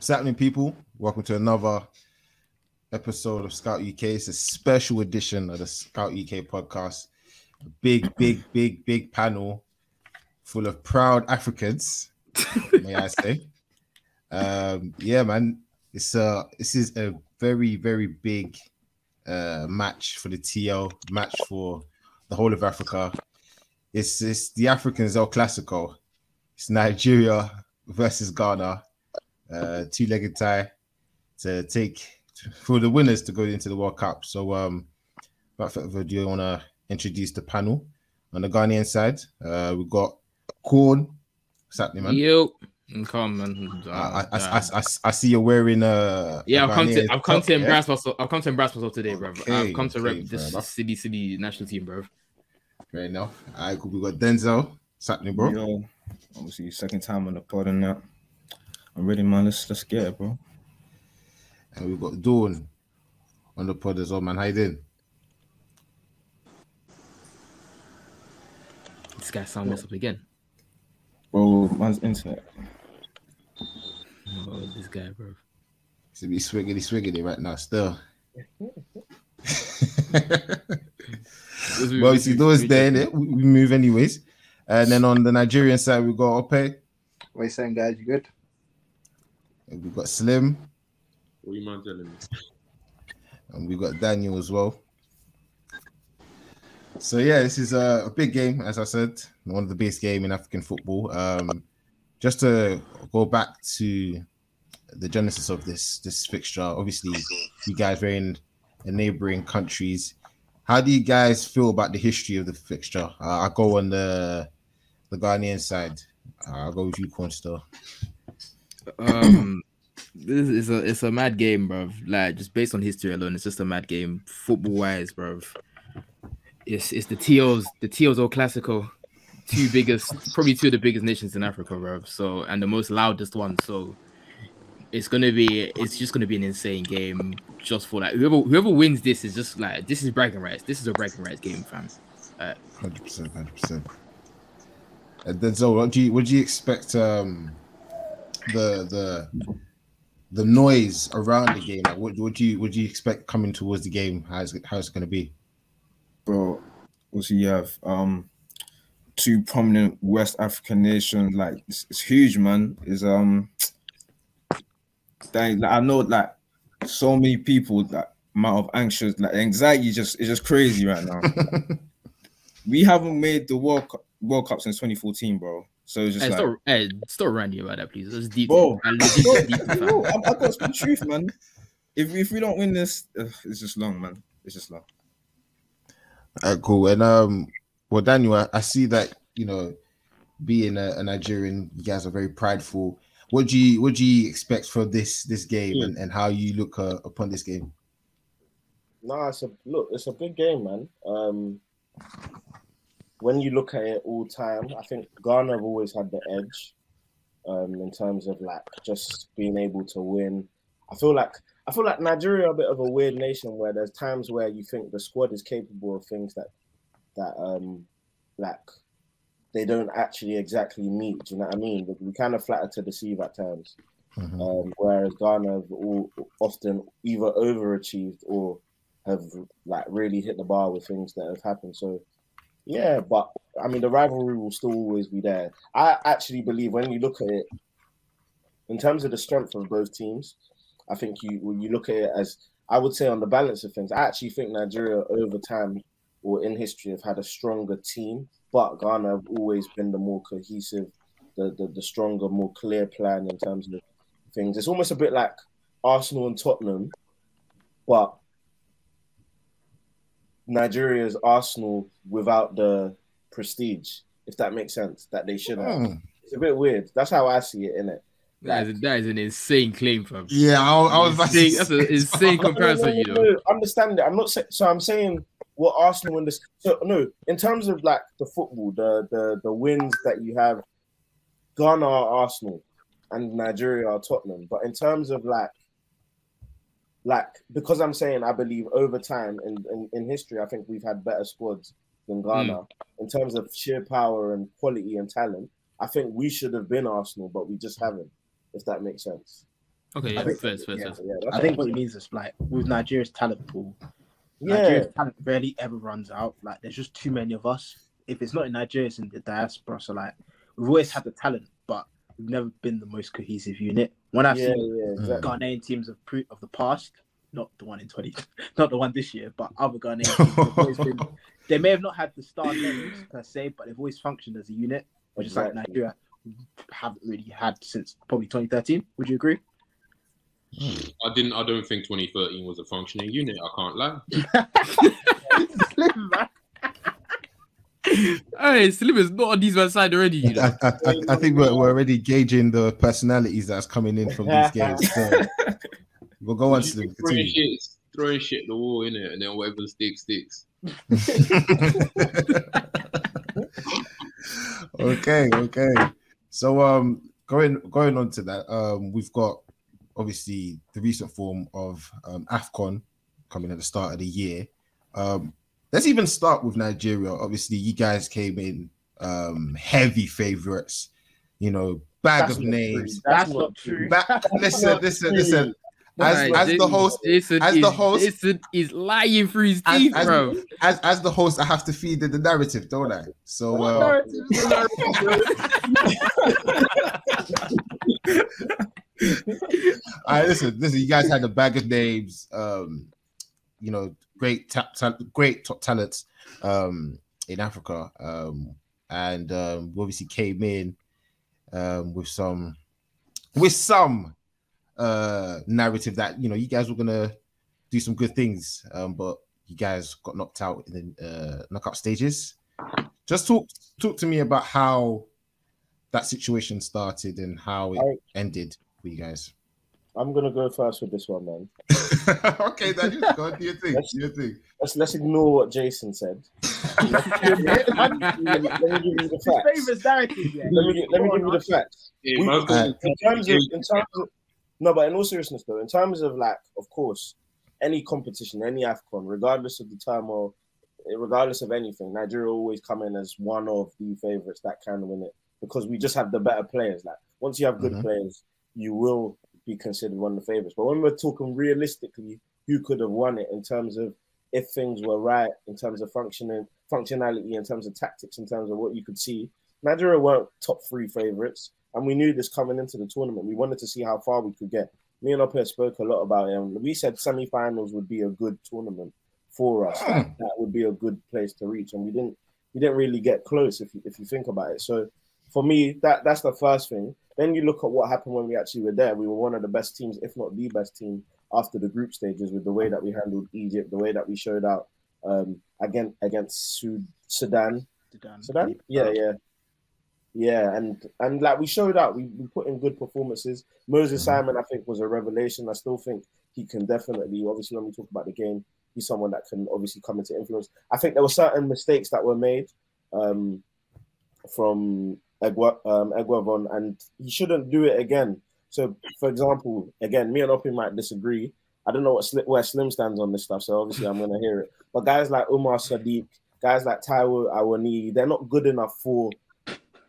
What's happening, people? Welcome to another episode of Scout UK. It's a special edition of the Scout UK podcast. A big, big, big, big panel full of proud Africans, may I say. Um, yeah, man. It's uh this is a very, very big uh match for the TL, match for the whole of Africa. It's it's the Africans El Clasico. It's Nigeria versus Ghana uh, two-legged tie to take for the winners to go into the World Cup. So, um, without further ado, I want to introduce the panel on the Ghanaian side. Uh, we've got Corn. What's happening, man? Yo, come man. Uh, I, I, I, I, I, see you're wearing uh yeah. I've come to I've come to embrace yeah? myself. I've come to embrace myself today, bro. I've come to okay, rep this city city national team, bro. Fair enough. All right, cool. We got Denzel. What's happening, bro? Yo, obviously second time on the pod and that. I'm ready, man. Let's let's get it, bro. And we've got Dawn on the pod as well, man. How you doing? This guy sound messed up again. Bro, man's internet. Oh, this guy, bro. He's be swiggity swiggity right now, still. well, you see those there, we move anyways. And then on the Nigerian side, we got Ope. What you saying, guys? You good? We've got Slim. What you man telling me? And we've got Daniel as well. So yeah, this is a, a, big game, as I said, one of the biggest game in African football. Um, just to go back to the genesis of this this fixture, obviously, you guys are in neighboring countries. How do you guys feel about the history of the fixture? Uh, I'll go on the the Ghanaian side. Uh, I'll go with you, Cornstar. Um, this is a it's a mad game, bro. Like just based on history alone, it's just a mad game. Football wise, bro. It's it's the TOs, the TOs all classical, two biggest, probably two of the biggest nations in Africa, bro. So and the most loudest one. So it's gonna be it's just gonna be an insane game. Just for like whoever whoever wins this is just like this is bragging rights. This is a bragging rights game, fam. Hundred percent, hundred percent. And then so what do you what do you expect um the the the noise around the game? Like, what would you would you expect coming towards the game? How's it how's it going to be? Bro, also you have um two prominent West African nations. Like it's, it's huge, man. Is um, dang, like, I know like so many people that amount of anxious like anxiety just it's just crazy right now. we haven't made the World Cup, World Cup since 2014, bro. So it's just hey, like, stop, hey, stop ranting about that, please. That's deep. Bro, I, deep, bro, I, I got some truth, man. If if we don't win this, uh, it's just long, man. It's just long. All right, cool. And um, well, Daniel, I, I see that you know, being a, a, Nigerian, you guys are very prideful. What do you what do you expect for this this game, yeah. and, and how you look uh, upon this game? No, it's a look. It's a big game, man. Um, when you look at it all time, I think Ghana have always had the edge um, in terms of like just being able to win. I feel like I feel like Nigeria are a bit of a weird nation where there's times where you think the squad is capable of things that that um like they don't actually exactly meet. Do you know what I mean? But we kind of flatter to deceive at times. Mm-hmm. Um, whereas Ghana have all often either overachieved or have like really hit the bar with things that have happened. So yeah, but I mean, the rivalry will still always be there. I actually believe when you look at it, in terms of the strength of both teams, I think you when you look at it as I would say on the balance of things, I actually think Nigeria over time or in history have had a stronger team, but Ghana have always been the more cohesive, the the, the stronger, more clear plan in terms of things. It's almost a bit like Arsenal and Tottenham, but Nigeria's Arsenal without the prestige, if that makes sense, that they should have. Mm. It's a bit weird. That's how I see it, in it. That is, that is an insane claim, fam. Yeah, I, I was insane, that's an insane comparison, you know. Understand it. I'm not saying so. I'm saying what Arsenal in this. So no, in terms of like the football, the the the wins that you have, Ghana are Arsenal, and Nigeria are Tottenham. But in terms of like like because I'm saying I believe over time in, in, in history, I think we've had better squads than Ghana mm. in terms of sheer power and quality and talent. I think we should have been Arsenal, but we just haven't. If that makes sense. Okay, I think- first, first, yeah. first. Yeah, that's I think what it means is like with Nigeria's talent pool, yeah. Nigeria's talent rarely ever runs out. Like there's just too many of us. If it's not in Nigeria, it's in the diaspora. So like we've always had the talent, but we've never been the most cohesive unit. When I've yeah, seen yeah, exactly. Ghanaian teams of pre- of the past, not the one in twenty, not the one this year, but other Ghanaian teams, been, they may have not had the star names per se, but they've always functioned as a unit, which is like Exactly. Nigeria haven't really had since probably 2013. Would you agree? I didn't. I don't think 2013 was a functioning unit. I can't lie. Slim. Hey, Slim is not on these man's side already. You know? I, I, I, I think we're, we're already gauging the personalities that's coming in from these games. So we'll go on, Slim. throwing shit, throwing shit at the wall in it, and then whatever sticks sticks. okay, okay. So um going going on to that, um we've got obviously the recent form of um AFCON coming at the start of the year. Um let's even start with Nigeria. Obviously, you guys came in um heavy favorites, you know, bag That's of names. true. That's not true. Ba- listen, listen, listen. As, Right, as the host, Jason as is, the host- Jason is lying through his teeth, as- bro. as as the host, I have to feed the, the narrative, don't I? So uh, All right, listen, listen. You guys had a bag of names. Um, you know, great, ta- ta- great top talents um, in Africa, um, and um, we obviously came in um, with some, with some uh, narrative that you know you guys were gonna do some good things, um, but you guys got knocked out in the uh, knockout stages. Just talk talk to me about how that situation started and how it ended for you guys. I'm gonna go first with this one, man. okay, then you go do your thing. Do your thing. Let's let's ignore what Jason said. let, me, let me give you the facts. favorite narrative, yeah. Let me let me give you the facts. Yeah, We- man's in terms of in terms of no, but in all seriousness though, in terms of like, of course, any competition, any AFCON, regardless of the turmoil, regardless of anything, Nigeria always come in as one of the favourites that can win it because we just have the better players. Like once you have good Mhm. players, you will be considered one of the favourites. But when we're talking realistically, who could have won it in terms of if things were right, in terms of functioning, functionality, in terms of tactics, in terms of what you could see, Nigeria weren't top three favourites. And we knew this coming into the tournament. We wanted to see how far we could get. Me and Opia spoke a lot about it. And we said semi-finals would be a good tournament for us. that, that would be a good place to reach. And we didn't we didn't really get close if you, if you think about it. So for me, that that's the first thing. Then you look at what happened when we actually were there. We were one of the best teams, if not the best team, after the group stages with the way that we handled Egypt, the way that we showed out um, again against Sud- Sudan. Sudan? Yeah, yeah. Yeah, and and like we showed out, we, we put in good performances. Moses Mhm. Simon, I think, was a revelation. I still think he can definitely, obviously, when we talk about the game, he's someone that can obviously come into influence. I think there were certain mistakes that were made um, from Egwa, um, and he shouldn't do it again. So, for example, again, me and Opi might disagree. I don't know what Sli- where Slim stands on this stuff, so obviously I'm going to hear it. But guys like Umar Sadiq, guys like Taiwo Awoniyi, they're not good enough for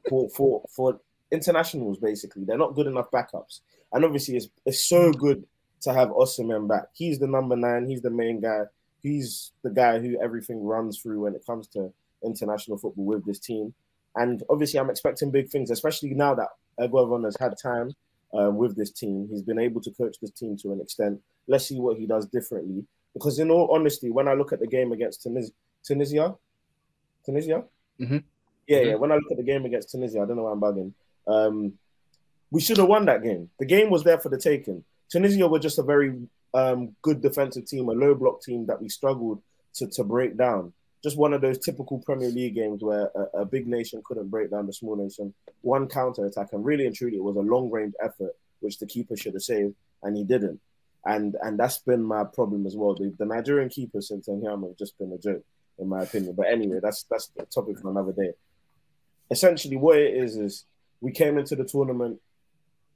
for for for internationals. Basically, they're not good enough backups. And obviously, it's it's so good to have Osimhen back. He's the number nine. He's the main guy. He's the guy who everything runs through when it comes to international football with this team. And obviously, I'm expecting big things, especially now that Eguavoen has had time um, with this team. He's been able to coach this team to an extent. Let's see what he does differently. Because in all honesty, when I look at the game against Tunis- Tunisia, Tunisia, Mhm. yeah, yeah. When I look at the game against Tunisia, I don't know why I'm bugging. Um, we should have won that game. The game was there for the taking. Tunisia were just a very um, good defensive team, a low block team that we struggled to, to break down. Just one of those typical Premier League games where a, a big nation couldn't break down the small nation. One counter attack, and really and truly, it was a long range effort which the keeper should have saved, and he didn't. And and that's been my problem as well. The, the Nigerian keeper since Enyeama have just been a joke, in my opinion. But anyway, that's that's the topic for another day. Essentially, what it is is we came into the tournament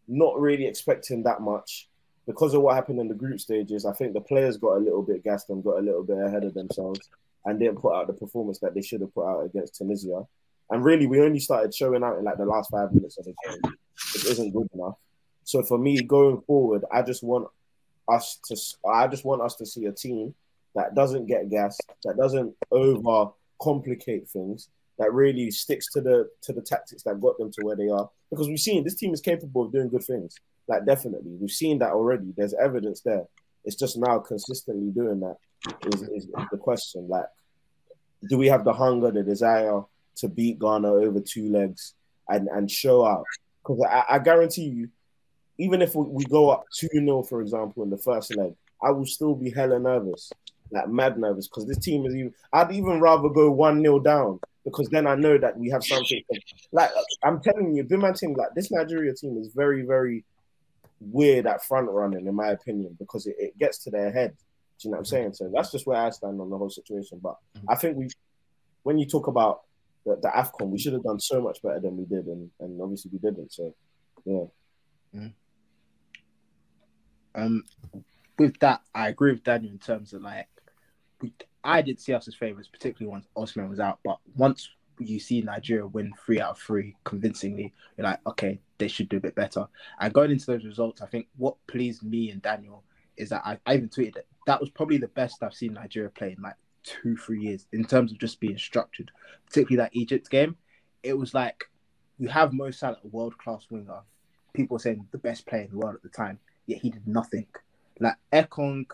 not really expecting that much because of what happened in the group stages. I think the players got a little bit gassed and got a little bit ahead of themselves and didn't put out the performance that they should have put out against Tunisia. And really, we only started showing out in like the last five minutes of the game. It isn't good enough. So for me, going forward, I just want us to I just want us to see a team that doesn't get gas, that doesn't over complicate things, that really sticks to the to the tactics that got them to where they are. Because we've seen this team is capable of doing good things. Like definitely, we've seen that already. There's evidence there. It's just now consistently doing that is, is the question. Like, do we have the hunger, the desire to beat Ghana over two legs and and show out? Because I, I guarantee you, even if we, we go up 2 0, for example, in the first leg, I will still be hella nervous, like mad nervous, because this team is even, I'd even rather go 1 0 down because then I know that we have something. Like, I'm telling you, Biman team, like, this Nigeria team is very, very weird at front running, in my opinion, because it, it gets to their head. Do you know what I'm saying? So that's just where I stand on the whole situation. But I think we, when you talk about the, the AFCON, we should have done so much better than we did, and, and obviously we didn't. So, yeah. Mm. Um, with that, I agree with Daniel in terms of like, we, I did see us as favourites, particularly once Osimhen was out. But once you see Nigeria win three out of three convincingly, you're like, okay, they should do a bit better. And going into those results, I think what pleased me and Daniel is that I, I even tweeted it. That was probably the best I've seen Nigeria play in like two, three years in terms of just being structured, particularly that Egypt game. It was like you have Mo Salah, a world class winger. People saying the best player in the world at the time, yet he did nothing. Like Ekong,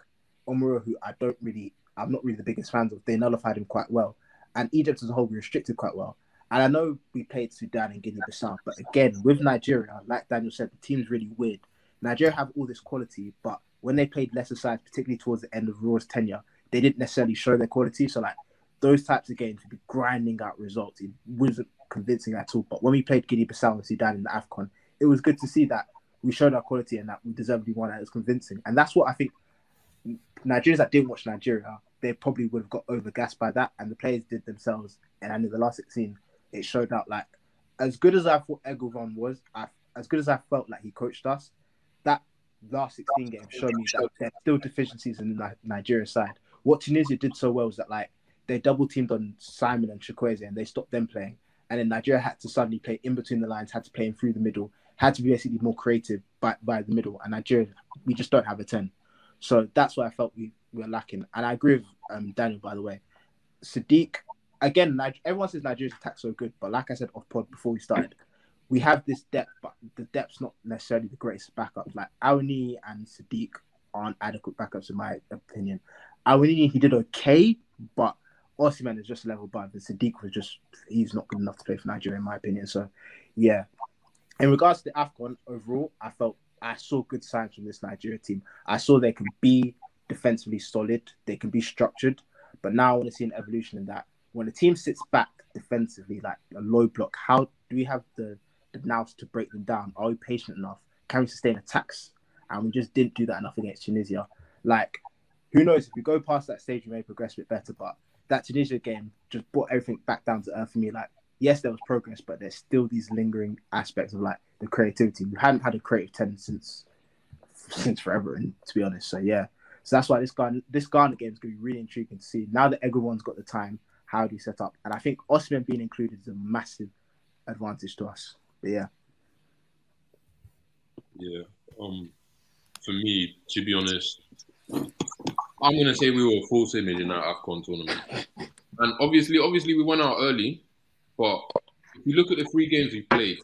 Omeruo, who I don't really, I'm not really the biggest fans of, they nullified him quite well. And Egypt as a whole, we restricted quite well. And I know we played Sudan and Guinea Bissau, but again, with Nigeria, like Daniel said, the team's really weird. Nigeria have all this quality, but when they played lesser sides, particularly towards the end of Rohr's tenure, they didn't necessarily show their quality. So like those types of games would be grinding out results. It wasn't convincing at all. But when we played Guinea Bissau and Sudan in the AFCON, it was good to see that we showed our quality and that we deservedly won. That it was convincing, and that's what I think. Nigerians that didn't watch Nigeria, they probably would have got overgassed by that, and the players did themselves. And in the last 16, it showed out like as good as I thought Eguavoen was, I, as good as I felt like he coached us, that last 16 games showed me that there's still deficiencies in the Nigeria side. What Tunisia did so well was that like they double teamed on Simon and Chukwueze and they stopped them playing. And then Nigeria had to suddenly play in between the lines, had to play in through the middle, had to be basically more creative by, by the middle. And Nigeria, we just don't have a 10. So that's why I felt we were lacking. And I agree with um, Daniel, by the way. Sadiq, again, everyone says Nigeria's attack so good, but like I said off pod before we started, we have this depth, but the depth's not necessarily the greatest backups. Like Awoniyi and Sadiq aren't adequate backups in my opinion. Awoniyi he did okay, but Osimhen is just level above. And Sadiq was just he's not good enough to play for Nigeria in my opinion. So yeah. In regards to the AFCON overall, I felt I saw good signs from this Nigeria team. I saw they can be defensively solid, they can be structured, but now I want to see an evolution in that when the team sits back defensively, like a low block, how do we have the nous to break them down? Are we patient enough? Can we sustain attacks? And we just didn't do that enough against Tunisia. Like, who knows? If we go past that stage, we may progress a bit better. But that Tunisia game just brought everything back down to earth for me. Like, yes, there was progress, but there's still these lingering aspects of like the creativity. We hadn't had a creative ten since since forever, and to be honest. So yeah. So that's why this Ghana this Ghana game is going to be really intriguing to see. Now that everyone's got the time, how do you set up? And I think Osimhen being included is a massive advantage to us. But yeah. Yeah. Um for me, to be honest, I'm gonna say we were a false image in that AFCON tournament. And obviously, obviously we went out early, but if you look at the three games we played,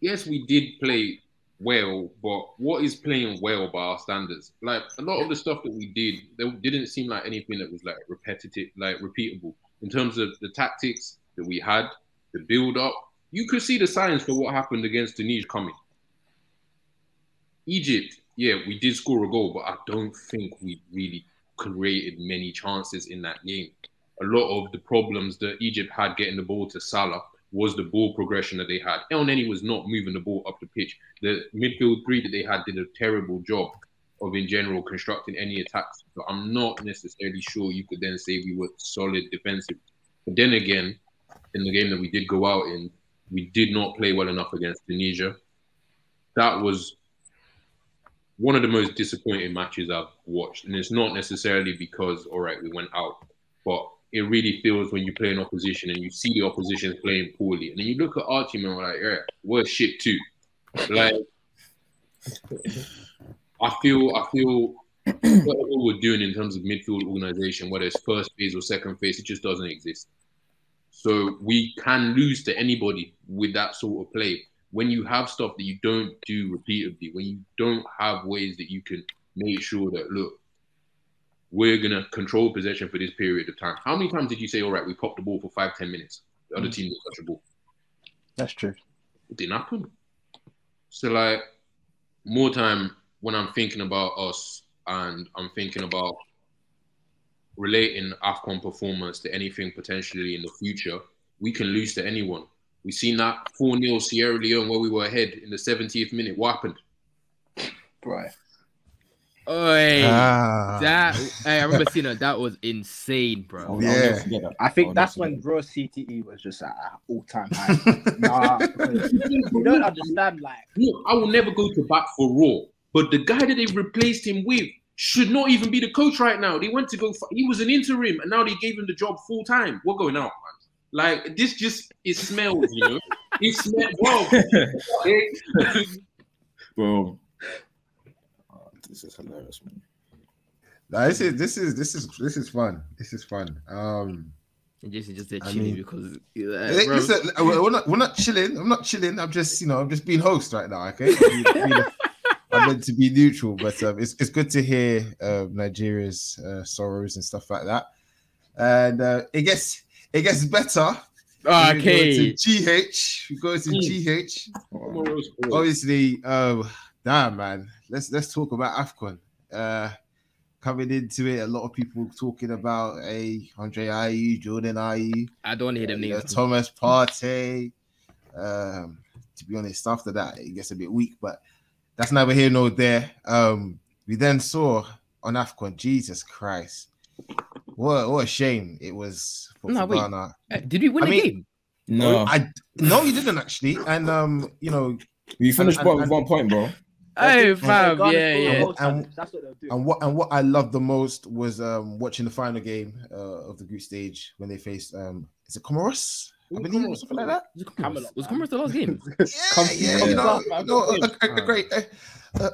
yes, we did play well, but what is playing well by our standards? Like a lot of the stuff that we did, there didn't seem like anything that was like repetitive, like repeatable in terms of the tactics that we had, the build up. You could see the signs for what happened against Tunisia coming. Egypt, yeah, we did score a goal, but I don't think we really created many chances in that game. A lot of the problems that Egypt had getting the ball to Salah was the ball progression that they had. El Elneny was not moving the ball up the pitch. The midfield three that they had did a terrible job of, in general, constructing any attacks. But I'm not necessarily sure you could then say we were solid defensive. But then again, in the game that we did go out in, we did not play well enough against Tunisia. That was one of the most disappointing matches I've watched. And it's not necessarily because, all right, we went out, but it really feels when you play an opposition and you see the opposition playing poorly. And then you look at our team and we're like, yeah, we're shit too. Like, I feel, I feel whatever we're doing in terms of midfield organization, whether it's first phase or second phase, it just doesn't exist. So we can lose to anybody with that sort of play. When you have stuff that you don't do repeatedly, when you don't have ways that you can make sure that look, we're gonna control possession for this period of time. How many times did you say, all right, we popped the ball for five, ten minutes? The other mm. team didn't touch the ball. That's true. It didn't happen. So like more time when I'm thinking about us and I'm thinking about relating AFCON performance to anything potentially in the future, we can lose to anyone. We've seen that 4 0 Sierra Leone where we were ahead in the 70th minute. What happened? Right. Oi, Ah. that hey, I remember seeing that. That was insane, bro. I'll Yeah. never forget that. I think I'll that's when bro CTE was just at an all-time high. nah, you don't understand. Like, Look, I will never go to bat for Rohr, but the guy that they replaced him with should not even be the coach right now. They went to go, f- he was an interim, and now they gave him the job full time. We're going out, man. Like, this just, it smells, you know? It smells, bro. Bro. Oh, this is hilarious, man. Nah, this is this is this is this is fun. This is fun. Um, And just just there I chilling mean- because Hey, uh, bro, listen, we're we're not we're not chilling. I'm not chilling. I'm just you know I'm just being host right now. Okay, I'm being- I'm meant to be neutral, but um, it's it's good to hear uh, Nigeria's uh, sorrows and stuff like that. And uh, it gets it gets better. when we go okay. to GH. We go to GH. Obviously, um, damn man. Let's let's talk about Afcon. Uh, coming into it, a lot of people talking about a Andre Ayew, Jordan Ayew. I don't hear them Uh, names. Thomas Partey. Um, to be honest, after that, it gets a bit weak, but that's neither here nor there. Um, we then saw on AFCON, Jesus Christ. What, what a shame it was for, No, for. Ghana. Uh, Did we win I the mean- game? No, I no, you didn't actually. And um, you know, we finished and- bottom with and- one point, bro. Hey, Yeah, fam, Ghana yeah, yeah. the And- what and what and what I loved the most was um watching the final game uh, of the group stage when they faced um is it Comoros? I believe or something like that. Was Comoros- Camelot, Was man. The last game? Yeah, yeah, you know, you know, a, a, a great a,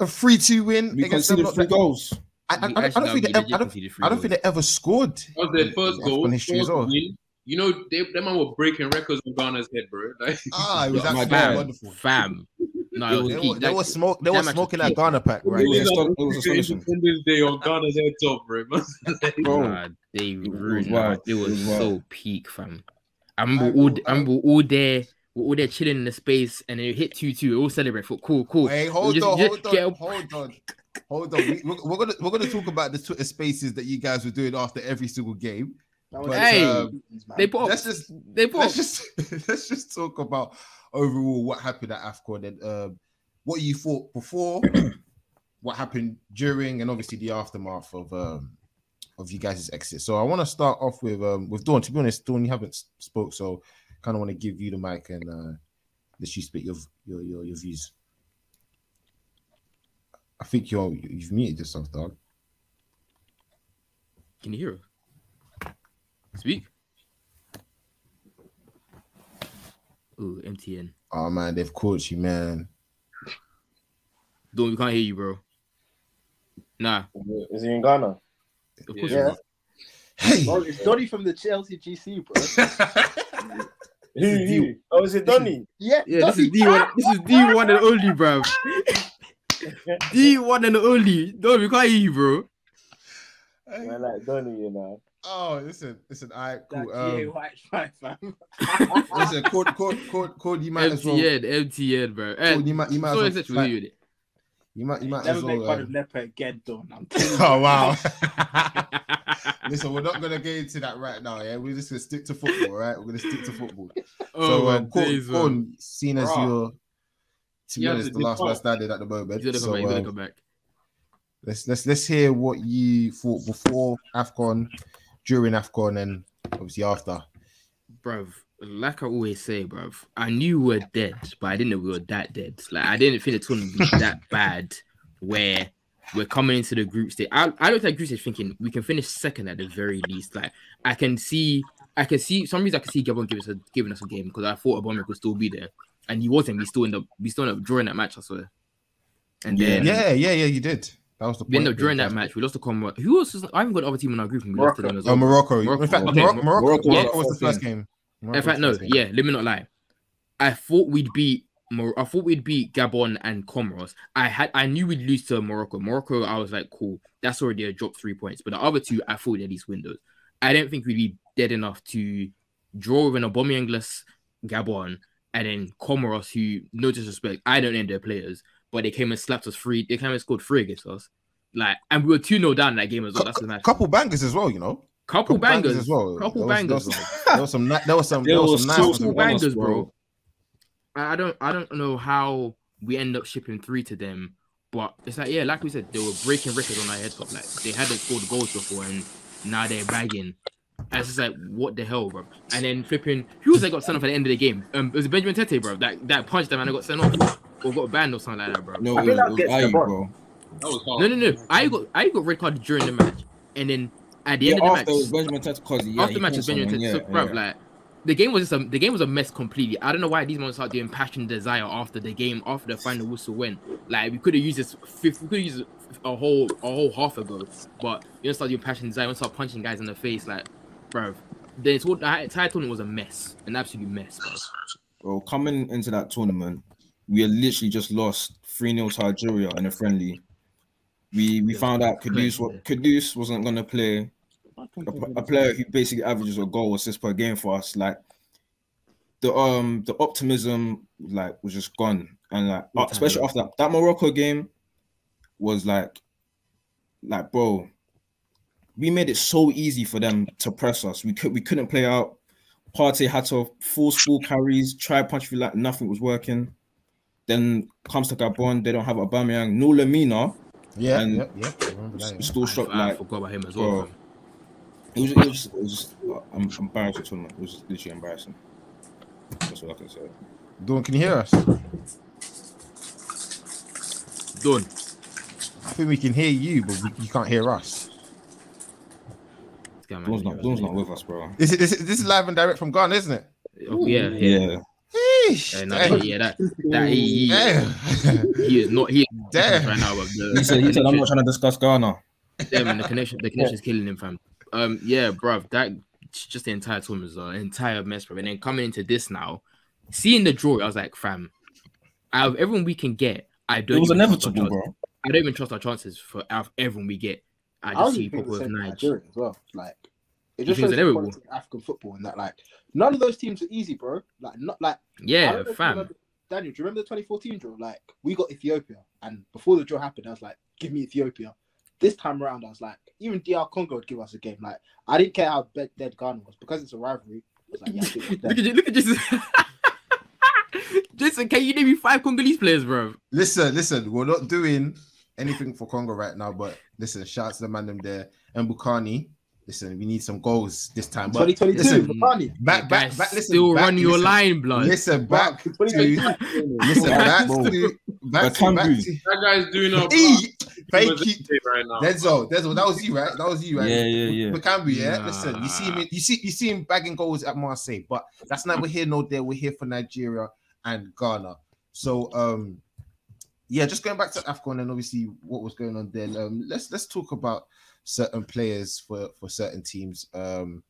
a three two win We against them. conceded three goals. I, I, I, I don't think they, ever- I don't, I don't think they ever scored. That was their first goal. AFCON history as well. win. You know, they, them man were breaking records on Ghana's head, bro. Like, Ah, it was My absolutely God. wonderful. Fam. No, It it was They, was- were, they were smoke. They were smoking that. Ghana pack, right? It was Yeah. aston- it was astonishing. Independence Day on Ghana's head top, bro. Bro, Nah, they was ruined wild. that. It was, It was so peak, fam. I remember I all, I remember all there, we're all there chilling in the space, and then it hit two two. All celebrate for cool, cool. Hey, hold just- on, just hold get on, up- hold on, hold on. We, we're, we're gonna we're gonna talk about the Twitter Spaces that you guys were doing after every single game. But, Hey, um, They put up, let's just they put let's just let's just talk about overall what happened at AFCON and um, what you thought before, what happened during, and obviously the aftermath of um, of you guys' exit. So I want to start off with um, with Dawn. To be honest, Dawn, you haven't spoke, so kind of want to give you the mic and uh, let you spit your your your, your views. I think you're you've muted yourself, dog. Can you hear her? Speak. Ooh, MTN. Oh man, they've caught you, man. Don't we can't hear you, bro. Nah, Is he in Ghana? Of course Yeah. not. Hey, Bro, it's Donny from the Chelsea GC, bro. Who, who? Oh, is it Donny? Yeah, Yeah, this is D one. This is D one and only, bro. D one and only. Don't we can't hear you, bro. I like Donny, you know. oh, listen, listen. All right, That cool. GA Um, white flag, fam. listen, Cord, Cord, Cord, Cord, you might as well. MTN, MTN, bro. Cord, you might, you might so as essential, well. you fight- with it. You might, you might Never as make well. fun um, of Nepa again, Don. I'm telling you. Oh wow! Listen, we're not gonna get into that right now. Yeah, we're just gonna stick to football, right? We're gonna stick to football. Oh, so, my um, Corn. Corn, seen as Bruh. you're, to be Yeah, honest, the the last man standing at the moment. He's gonna come So, back. He's um, back. let's let's let's hear what you thought before Afcon, during Afcon, and obviously after. bruv, like I always say, bruv, I knew we were dead, but I didn't know we were that dead. Like I didn't think the tournament would be that bad where we're coming into the group stage. I, I looked at group stage thinking we can finish second at the very least. Like I can see I can see some reason I can see Gabon giving us a giving us a game because I thought Aubameyang could still be there. and he wasn't. We still end up we still end up drawing that match. I swear. And Yeah. then Yeah, yeah, yeah. You did. That was the point. we point. ended up drawing that match. We lost to Comoros. Who else? Was, I haven't got the other team in our group, and we lost to them as Oh. Morocco. Morocco. In fact, Okay, Morocco, Morocco, Morocco- Morocco yeah. was the first game. Morocco In fact, no, the first game. yeah, let me not lie. I thought we'd beat Mor- I thought we'd beat Gabon and Comoros. I had I knew we'd lose to Morocco. Morocco, I was like, cool, that's already a drop three points. But the other two, I thought they at least windows. I didn't think we'd be dead enough to draw with an Aubameyang-less Gabon and then Comoros, who no disrespect, I don't know their players, but they came and slapped us free. They came and scored three against us. Like, and we were 2 0 down in that game as well. That's the match. Couple bangers as well, you know. Couple, bangers, as well. Couple There was- bangers. There was, there was some. There was some. There There was was some nice two ones. couple Couple bangers, bangers, bro. bro. I I don't I don't know how we end up shipping three to them, but it's like yeah, like we said, they were breaking records on our head top. Like they hadn't scored goals before, and now they're bagging. And it's just like what the hell, bro. And then flipping, who was that got sent off at the end of the game? Um, it was Benjamin Tetteh, bro. That that punched them and I got sent off or got banned or something like that, bro. No, I it was, it was gets Ayew, the ball. bro. That was hard. No, no, no. I got I got red card during the match, and then at the Yeah, end of the it was match, Benjamin yeah, after the match, it's Benjamin someone, yeah, so, bro, like the game was just a the game was a mess completely. I don't know why these ones start doing passion desire after the game, after the final whistle went. Like we could have used this fifth, we could have used a whole a whole half ago, but you don't start doing passion desire, you don't start punching guys in the face, like, bro. The entire tournament was a mess, an absolute mess, bro. Bro, coming into that tournament, we had literally just lost 3 0 to Algeria in a friendly. We we Yeah, found out correct, Kudus, wa- wasn't going to play. A, a player who basically averages a goal or assist per game for us. Like, the um the optimism like was just gone. And like, uh, especially time. after that, that Morocco game was like, like, bro, we made it so easy for them to press us. We could we couldn't play out. Partey had to force full carries, try punch feel like nothing was working. Then comes to Gabon, they don't have Aubameyang, no Lemina. Yeah, And- yeah, yeah. I remember that, yeah. Still I, shocked I like forgot about him as well. bro. bro. it was it was it was just I'm embarrassing tournament. It was literally embarrassing. That's what I can say. Dawn, can you hear us? Done. I think we can hear you, but we, you can't hear us. This Dawn's not Dawn's not with us, bro. This is this, is- this is live and direct from Ghana, isn't it? Oh, yeah, yeah. Yeah. Yeesh, Yeah, no, damn. yeah, that, that he, he, Damn. he is not he is Damn. right now. But the, He said he said I'm not trying to discuss Ghana. yeah, man, the connection, the connection's killing him, fam. Um, yeah, bruv, that just the entire tournament was an entire mess, bro. And then coming into this now, seeing the draw, I was like, fam, out of everyone we can get, I don't. It was even trust our inevitable, bro. I don't even trust our chances for out of everyone we get. I I just was see thinking Popo the with same. Nigeria as well. Like it just think shows the quality of African football and that like none of those teams are easy, bro. Like not like Yeah, don't know if you fam. remember- Daniel, do you remember the 2014 draw? Like we got Ethiopia, and before the draw happened, I was like, "Give me Ethiopia." This time around, I was like, even DR Congo would give us a game. Like I didn't care how be- dead Ghana was because it's a rivalry. Was like, yeah, I think it's Look at you, look at Jason. Jason, can you name me five Congolese players, bro? Listen, listen, we're not doing anything for Congo right now, but listen, shout out to the man them there and Bakambu. Listen, we need some goals this time. But 2022. listen, Bakambu. back, back, back. Listen, still back, run your listen, line, blood. Listen, back to listen, back to back to, back to That guy's doing a E. Thank you. right now. Denzel, Denzel, that was you, right? That was you, right? Yeah, yeah, yeah. Bakambu, yeah. Nah. Listen, you see him, you see, you see him bagging goals at Marseille, but that's not we're here, no there. We're here for Nigeria and Ghana. So, um, yeah, just going back to AFCON and obviously what was going on then. Um, let's let's talk about certain players for for certain teams. Um,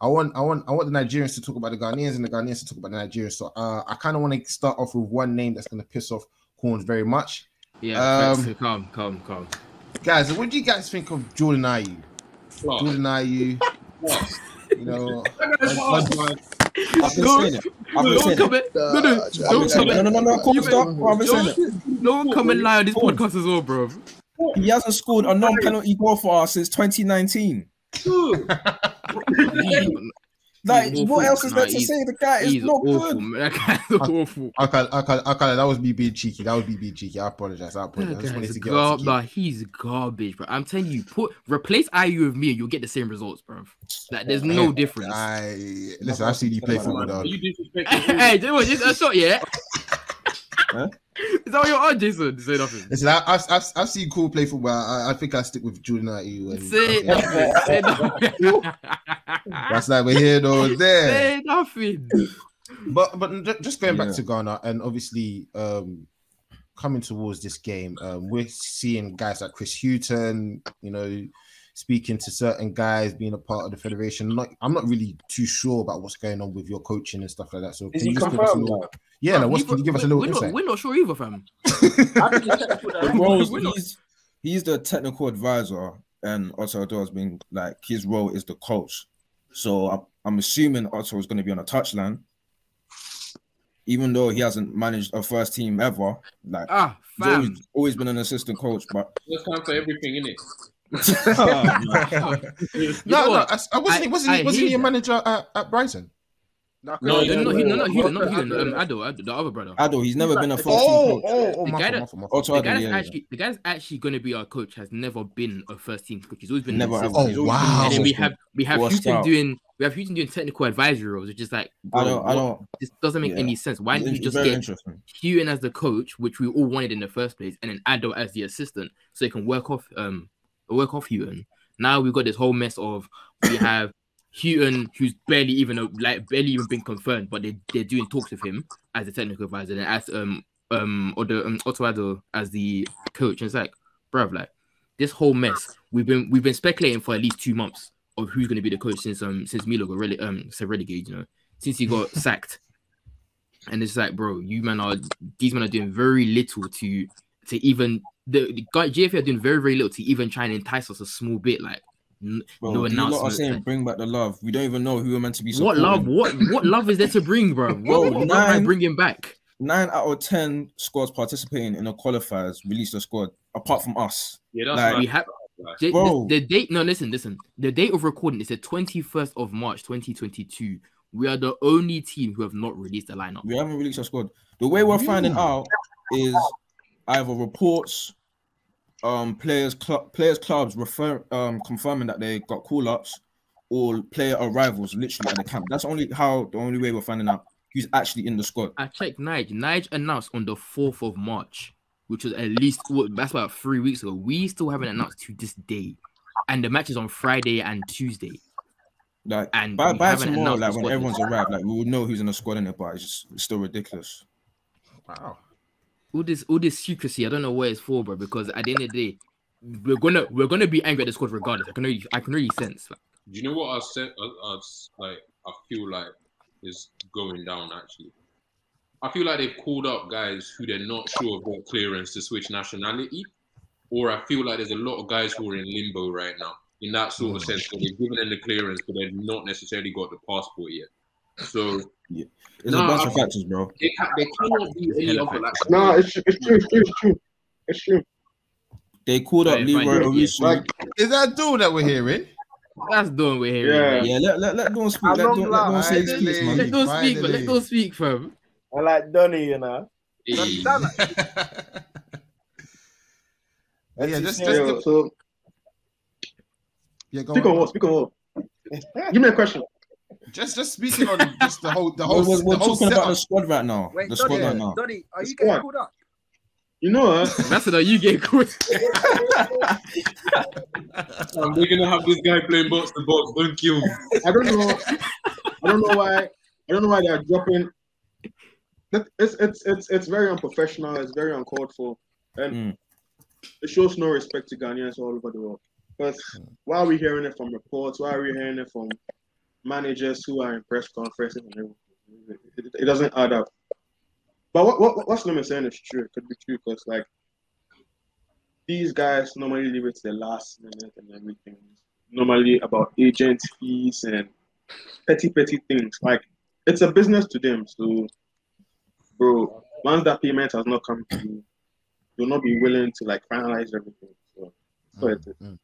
I want I want I want the Nigerians to talk about the Ghanaians and the Ghanaians to talk about the Nigerians. So, uh, I kind of want to start off with one name that's going to piss off Horns very much. Yeah, Um, come, calm, calm, calm. Guys, what do you guys think of Jordan Ayew? What? Jordan Ayew, you know, I've been saying it. I've been Don't saying come it. in. No, no, I've been don't saying come it. No, in. no, no, no. Cool, You stop. better- I've been saying it. Don't, no one come and lie on this podcast as well, bro. He hasn't scored a non-penalty goal for us since 2019. He's Like, awful. what else is there Nah, to say? The guy is not awful, good. man. That guy's awful. I can't, I can't, I can't. That was me being cheeky. That was me being cheeky. I apologize. I apologize. I That just guy's to gar- the nah, he's garbage, bro. I'm telling you, put replace Ayew with me, and you'll get the same results, bro. Like, there's no Yeah, difference. I listen. I've seen you play football. Are Dog. hey, do you want just a shot, yeah? Huh? Is that what you're on, Jason? Say nothing. Listen, I, I've, I've, I've seen cool play football. I, I think I stick with Jordan Ayew. And, Say nothing. Say nothing. That's like we're here though. There. Say nothing. But but just going Yeah. back to Ghana and obviously um coming towards this game, um, we're seeing guys like Chris Hughton, you know, speaking to certain guys, being a part of the federation. Not, I'm not really too sure about what's going on with your coaching and stuff like that. So Is can you just give us a little, now? Yeah, no, Bro, what's, we- can you give us a we- little we're insight? Not, we're not sure either, fam. How did you check for The that? roles, he's he's the technical advisor, and Otto Addo has been like his role is the coach. So I'm, I'm assuming Otto is going to be on a touchline, even though he hasn't managed a first team ever. Like Ah, he's always, always been an assistant coach, but There's time for everything in it. no, no. I, I wasn't. I- wasn't I he, wasn't he hear a manager at, at Brighton? No, No, no, yeah, no, yeah, no, no, yeah. Not Not um, Addo, Addo, the other brother. Addo, he's never been a first team coach. oh, oh, The guy fault, that- my fault, my fault. Otto The Addo, guy that's yeah, yeah. actually the guy that's actually going to be our coach has never been a first team coach. He's always been Never ever. Oh, He's always been wow. And then we have we have Washed Hughton out. doing we have Hughton doing technical advisory roles, which is like I don't, I don't. this doesn't make yeah. any sense. Why didn't you just get interesting. As the coach, which we all wanted in the first place, and then Addo as the assistant, so he can work off um work off Hughton. Now we've got this whole mess of we have Hughton, who's barely even like barely even been confirmed, but they they're doing talks with him as a technical advisor, and as um um or the um, Otto as the coach. And it's like, bruv, like this whole mess. We've been we've been speculating for at least two months of who's going to be the coach since um since Milo got rele- um said relegated, you know, since he got sacked. And it's like, bro, you man are these men are doing very little to to even the, the guy JFA are doing very very little to even try and entice us a small bit. Like, n- Bro, no you lot are saying bring back the love. We don't even know who we're meant to be what love? What what love is there to bring, bro? What, Bro, what, what am I bringing back? Nine out of ten squads participating in the qualifiers released a squad, apart from us. Yeah, that's Like, mad. We have Like, the, Bro. the, the date. No, listen, listen. The date of recording is the twenty first of March, twenty twenty two. We are the only team who have not released a lineup. We haven't released a squad. The way we're finding out is either reports, um, players, cl- players, clubs refer, um, confirming that they got call ups, or player arrivals literally at the camp. That's only how the only way we're finding out who's actually in the squad. I checked Nige. Nige announced on the 4th of March, which was at least well, that's about three weeks ago. We still haven't announced to this day. And the match is on Friday and Tuesday. Like And by, by haven't tomorrow, like when everyone's arrived, like we will know who's in the squad in it, but it's just it's still ridiculous. Wow. All this all this secrecy, I don't know what it's for, bro. Because at the end of the day, we're gonna we're gonna be angry at the squad regardless. I can really I can really sense. Like, Do you know what I said? I, I like, I feel like is going down actually. I feel like they've called up guys who they're not sure of their clearance to switch nationality, or I feel like there's a lot of guys who are in limbo right now in that sort of mm. sense where they've given them the clearance, but they've not necessarily got the passport yet. So There's No, a bunch I- of factors, bro. they, ca- they cannot do any other like. No, it's, it's true. It's true. It's true. It's true. They called up Right, Leroy right, yeah. Like, Is that dude that we're hearing? that's done with here. Yeah. man. Yeah, let let let Dawn speak. I'm Let not Dawn, let Dawn say his piece, man. Let those speak, but let Finally. those speak, fam. I like Donny, you know. Hey. Yeah, just- just hero. give- So yeah, go speak on on. what? Speak on what? Give me a question. Just just speaking on just the whole the whole we're, we're the whole talking about the squad right now. Wait, the Donny, squad right now. Donny, are you The getting called up? You know, uh, That's what you get caught. Um, we're gonna have this guy playing box to box. Don't kill me. I don't know. I don't know why. I don't know why they are dropping. It's it's it's it's very unprofessional. It's very uncalled for, and Mm. it shows no respect to Ghanaians all over the world. Because why are we hearing it from reports? Why are we hearing it from managers who are in press conferences and everything? It, doesn't add up. But what what what's Lemon saying is true. It could be true because like these guys normally leave it to the last minute and everything. Normally about agent fees and petty petty things. Like it's a business to them. So, bro, once that payment has not come through, you'll not be willing to like finalize everything. So, so it is. Mm,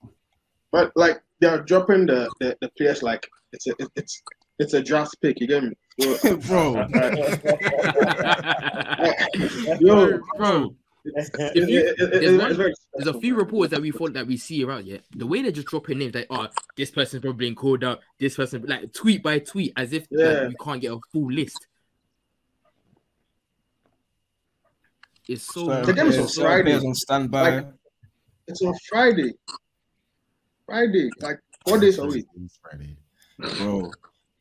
But like they are dropping the, the, the players like it's a it's it's a draft pick. You get me? So, bro. yo, bro. it's, If you- there's one- There's a few reports that we thought that we see around yet. The way they're just dropping names, like, oh, this person's probably being called out, this person, like tweet by tweet, as if like, Yeah. we can't get a full list. It's so. Certain The game is on Friday. players on standby. Like- It's on Friday. Friday, like four days away. Friday. bro.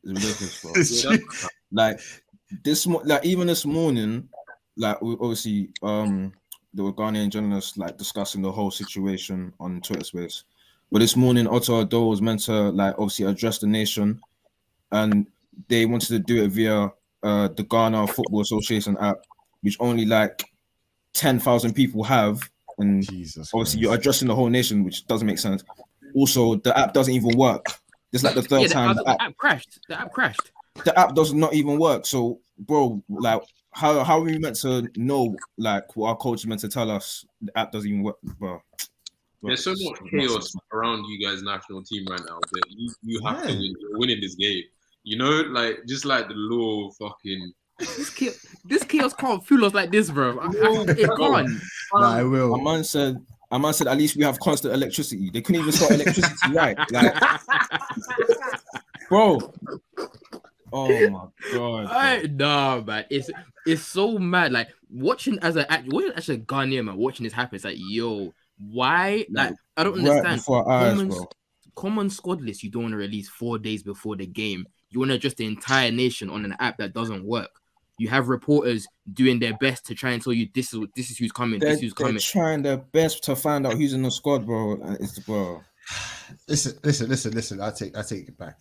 It's ridiculous, bro. Like this mo- like even this morning, like we obviously um there were Ghanaian journalists like discussing the whole situation on Twitter Space. But this morning, Otto Addo was meant to like obviously address the nation, and they wanted to do it via uh, the Ghana Football Association app, which only like ten thousand people have, and Jesus. obviously Christ. you're addressing the whole nation, which doesn't make sense. Also, the app doesn't even work. It's like the third Yeah, the, time the, the app, app crashed. The app crashed. the app does not even work. So, bro, like, how how are we meant to know like what our coach is meant to tell us? The app doesn't even work, bro. Bro, There's so much nonsense, chaos around you guys' national team right now that you, you have to win. You're winning this game. You know, like just like the law of fucking This chaos, this chaos can't fuel us like this, bro. I, I, it can't. Nah, I A will. My man said, a man said, at least we have constant electricity. They couldn't even start electricity right, like, bro. Oh my god. I, bro. nah, man, it's it's so mad. Like watching as a act- watching as a Ghanaian man watching this happen. It's like, yo, why? Like, I don't Right understand. our eyes, common, bro. common squad list you don't want to release four days before the game. You want to adjust the entire nation on an app that doesn't work. You have reporters doing their best to try and tell you this is this is who's coming, They're, this is who's they're coming. trying their best to find out who's in the squad, bro. And It's bro. Listen, listen, listen, listen. I take, I take it back.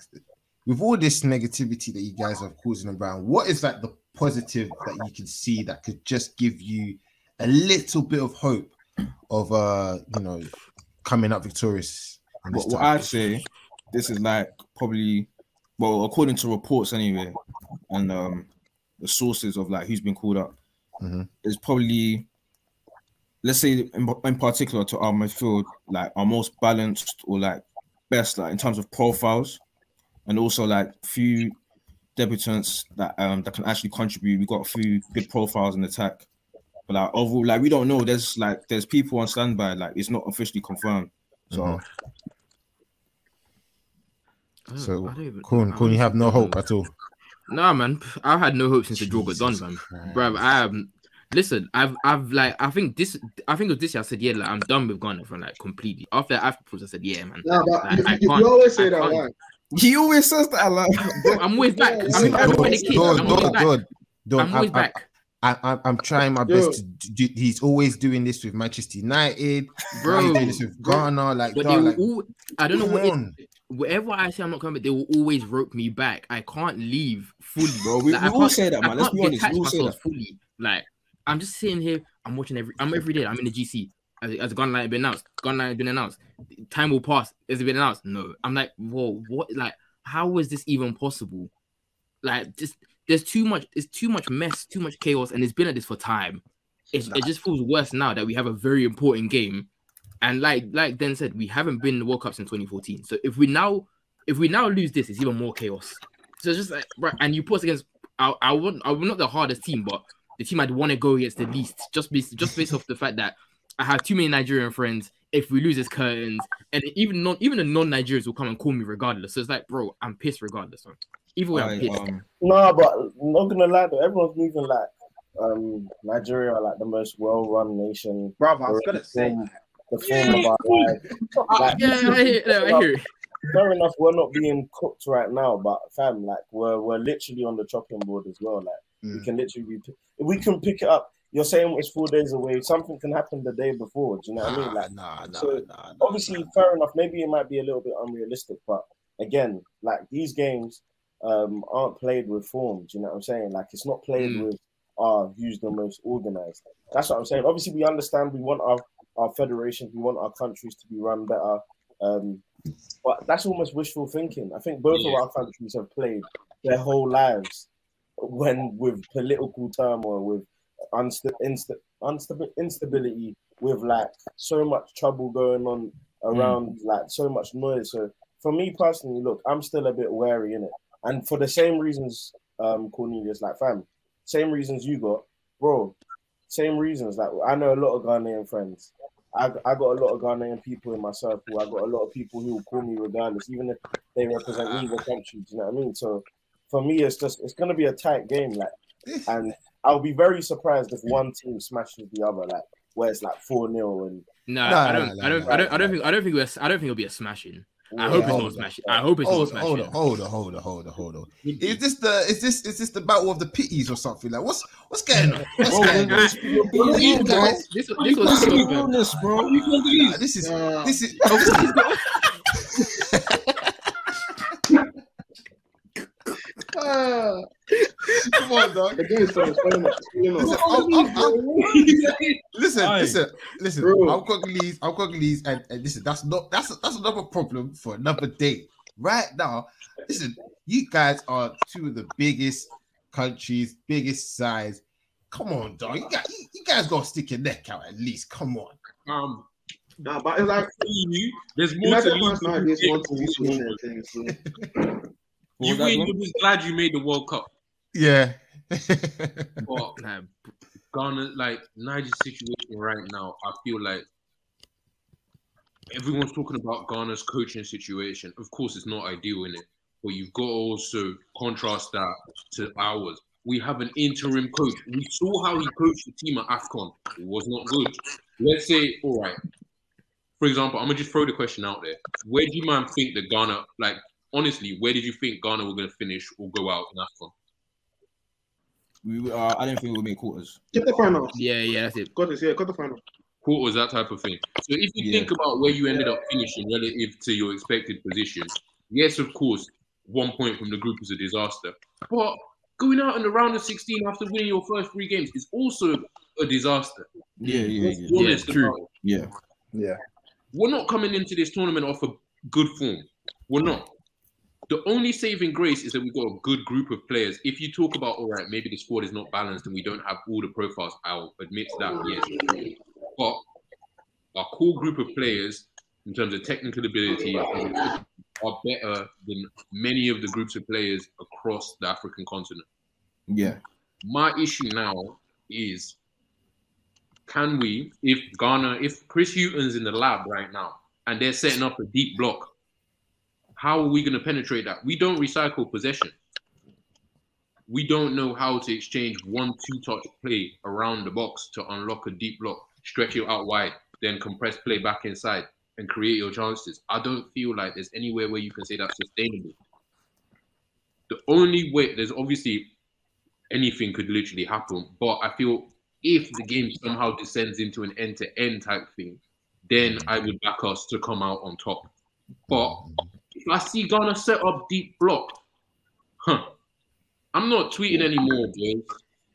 With all this negativity that you guys are causing around, what is like the positive that you can see that could just give you a little bit of hope of uh, you know, coming up victorious? in What, what? I'd say, this is like probably, well, according to reports anyway, and um, the sources of like who's been called up, Mhm. is probably, let's say in, in particular to our midfield, like our most balanced or like best, like in terms of profiles, and also like few debutants that um that can actually contribute. We got a few good profiles in attack. But like overall, like we don't know. There's like there's people on standby. Like it's not officially confirmed. So Mhm. So, I don't even- Cool, I cool. You have no hope at all. Nah, man, I've had no hope since the draw got done, man. Christ. Bro, I um, listen, I've, I've like, I think this, I think it was this year. I said, yeah, like I'm done with Ghana from like completely. After after I said, yeah, man. Nah, but Like, you, I you, can't- you always say I that, can't. why? he always says that. Like, Bro, I'm always back. I'm, Listen, I'm, Dawn, with the kids. I'm always back. Dawn, Dawn, I'm always I- I- back, I, I, I'm trying my Yo. best to do. He's always doing this with Manchester United. bro. He's doing this with Ghana. Like, But dog, like, all. I don't know come what. It, on. Wherever I say I'm not coming, they will always rope me back. I can't leave fully, bro, we, Like, we I all say that, man. Let's be honest. We all say that. fully. Like I'm just sitting here. I'm watching every. I'm every day. I'm in the GC. As, as a gun line been announced. Gun line been announced. Time will pass. Has it been announced? No. I'm like, whoa, what? Like, how is this even possible? Like, just there's too much. It's too much mess. Too much chaos, and it's been at this for time. It, it just feels worse now that we have a very important game, and like like Den said, we haven't been in the World Cup since 2014. So if we now if we now lose this, it's even more chaos. So it's just like right, and you put us against I I would I would not the hardest team, but the team I'd want to go against the least, just based just based off the fact that I have too many Nigerian friends. If we lose, it's curtains, and even non even the non Nigerians will come and call me regardless. So it's like, bro, I'm pissed regardless. Man. Either way, I'm I, pissed. um, No, but I'm not gonna lie though, everyone's moving like um Nigeria are like the most well run nation. Brother, I was gonna say, form- the form of our life. Like, yeah, I hear, no, I hear. fair enough, we're not being cooked right now, but fam, like we're we're literally on the chopping board as well. Like we Mm. can literally be we can pick it up. You're saying it's four days away, something can happen the day before. Do you know what I mean? Like nah, nah, so, nah, nah, obviously nah. fair enough maybe it might be a little bit unrealistic but again like these games um aren't played with form do you know what i'm saying like it's not played Mm. with uh who's the most organized that's what i'm saying obviously we understand we want our our federations we want our countries to be run better. Um but that's almost wishful thinking. I think both Yeah. of our countries have played their whole lives when with political turmoil with unsta- insta- unsta- instability with like so much trouble going on around like so much noise. So for me personally look i'm still a bit wary in it and for the same reasons um cornelius like fam same reasons you got bro same reasons. Like i know a lot of ghanaian friends I, I got a lot of Ghanaian people in my circle. I got a lot of people who will call me regardless, even if they represent ah. either country. Do you know what I mean? So for me, it's just it's gonna be a tight game, like, and I'll be very surprised if one team smashes the other, like where it's like four 0 and No, Nah, I don't, nah, I don't, nah, I don't, I don't think, I don't think, we're, I don't think it'll be a smashing. I hope it's not smash. I hope it's not smash. hold on, hold on, hold on, hold on, hold on. Is this the is this is this the battle of the pitties or something? Like what's what's going on? What's going on? this- You guys- This, this was can't this see was the realness, bro. This is this is Ah, come on, dog. the game is so much. You know. Listen, I'm, I'm, I'm, listen, Aye. listen, listen. Bro. I'm Congolese. I'm Congolese, and, and listen, that's not that's that's another problem for another day. Right now, listen, you guys are two of the biggest countries, biggest size. Come on, dog. You got you, you guys gotta stick your neck out at least. Come on. Um, Nah, but it's like you, there's more to lose. fans nowadays want to use win their things. So. What You was win, you're just glad you made the World Cup. Yeah. But Nah, Ghana, like Nigeria's situation right now, I feel like everyone's talking about Ghana's coaching situation. Of course, it's not ideal in it, but you've got to also contrast that to ours. We have an interim coach. We saw how he coached the team at AFCON. It was not good. Let's say, all right. For example, I'm gonna just throw the question out there. Where do you man think that Ghana, like honestly, where did you think Ghana were gonna finish or go out in AFCON? We, uh, I don't think we'll make quarters. Get the final. yeah, yeah, that's it. Got this, yeah, got the final. quarters, that type of thing. So if you Yeah. think about where you ended up finishing relative to your expected position, yes, of course, one point from the group is a disaster. But going out in the round of 16 after winning your first three games is also a disaster. Yeah, yeah, Let's yeah, be honest Yeah, true. yeah. Yeah. We're not coming into this tournament off a good form. We're not. The only saving grace is that we've got a good group of players. If you talk about, all right, maybe the squad is not balanced and we don't have all the profiles, I'll admit that, yes. But our core group of players, in terms of technical ability, are better than many of the groups of players across the African continent. Yeah. My issue now is can we, if Ghana, if Chris Hughton's in the lab right now and they're setting up a deep block, how are we going to penetrate that? We don't recycle possession. We don't know how to exchange one two touch play around the box to unlock a deep block, stretch it out wide, then compress play back inside and create your chances. I don't feel like there's anywhere where you can say that's sustainable. The only way, there's obviously anything could literally happen. But I feel if the game somehow descends into an end to end type thing, then I would back us to come out on top. But I see Ghana set up deep block, huh, I'm not tweeting anymore, boys.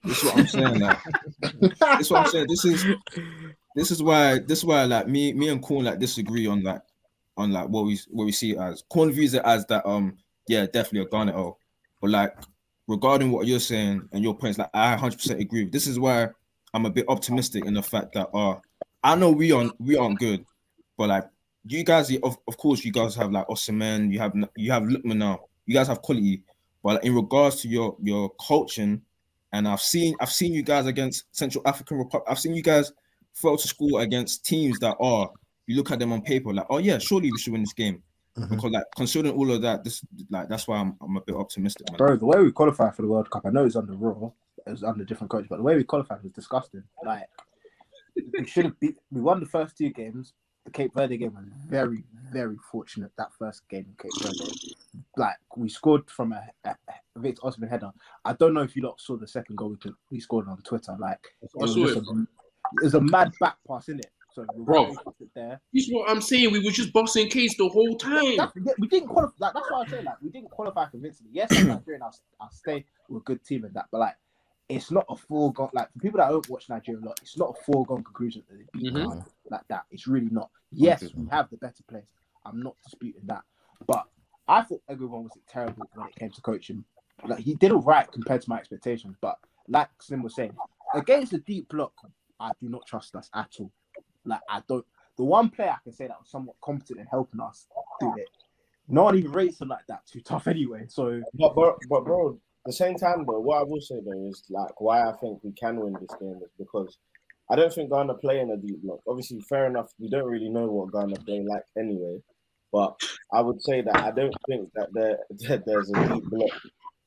This is what I'm saying. Like, this is what I'm saying. This is this is why this is why like me me and Corn like disagree on like on like what we what we see it as. Corn views it as that um yeah definitely a Ghana L, but like regarding what you're saying and your points, like I 100% agree. This is why I'm a bit optimistic in the fact that uh I know we aren't we aren't good, but like you guys of, of course you guys have like Osimhen, you have you have Lookman now, you guys have quality, but in regards to your your coaching and I've seen I've seen you guys against Central African Republic. I've seen you guys fail to score against teams that are you look at them on paper like, oh yeah, surely we should win this game. Mhm. Because like considering all of that, this like that's why I'm, I'm a bit optimistic, man. Bro, the way we qualified for the World Cup, I know it's under Rohr, it was under different coach, but the way we qualified was disgusting. Like we should have beat. We won the first two games. The Cape Verde game was very, very fortunate. That first game Cape Verde, like we scored from a, a, a Victor Osimhen header. I don't know if you lot saw the second goal we, could, we scored on Twitter. Like it was, it. a, it was a mad back pass in it. So we Bro. there. This is what I'm saying. We were just bossing case the whole time. That's, we didn't qualify. Like, that's what I'm saying. Like, we didn't qualify convincingly. Yes, I'm Nigerian. I'll, I'll stay with a good team in that. But like, it's not a foregone. Like for people that don't watch Nigeria a lot, it's not a foregone conclusion that they beat Mhm. Like that. It's really not. Yes, we have the better players. I'm not disputing that. But I thought everyone was terrible when it came to coaching. Like he did all right compared to my expectations. But like Slim was saying, against the deep block, I do not trust us at all. Like I don't. The one player I can say that was somewhat competent in helping us do it. No one even rates him like that. Too tough anyway. So But, but, but bro, at the same time though, what I will say though is like why I think we can win this game is because I don't think Ghana play in a deep block. Obviously, fair enough, we don't really know what Ghana play like anyway. But I would say that I don't think that there that there's a deep block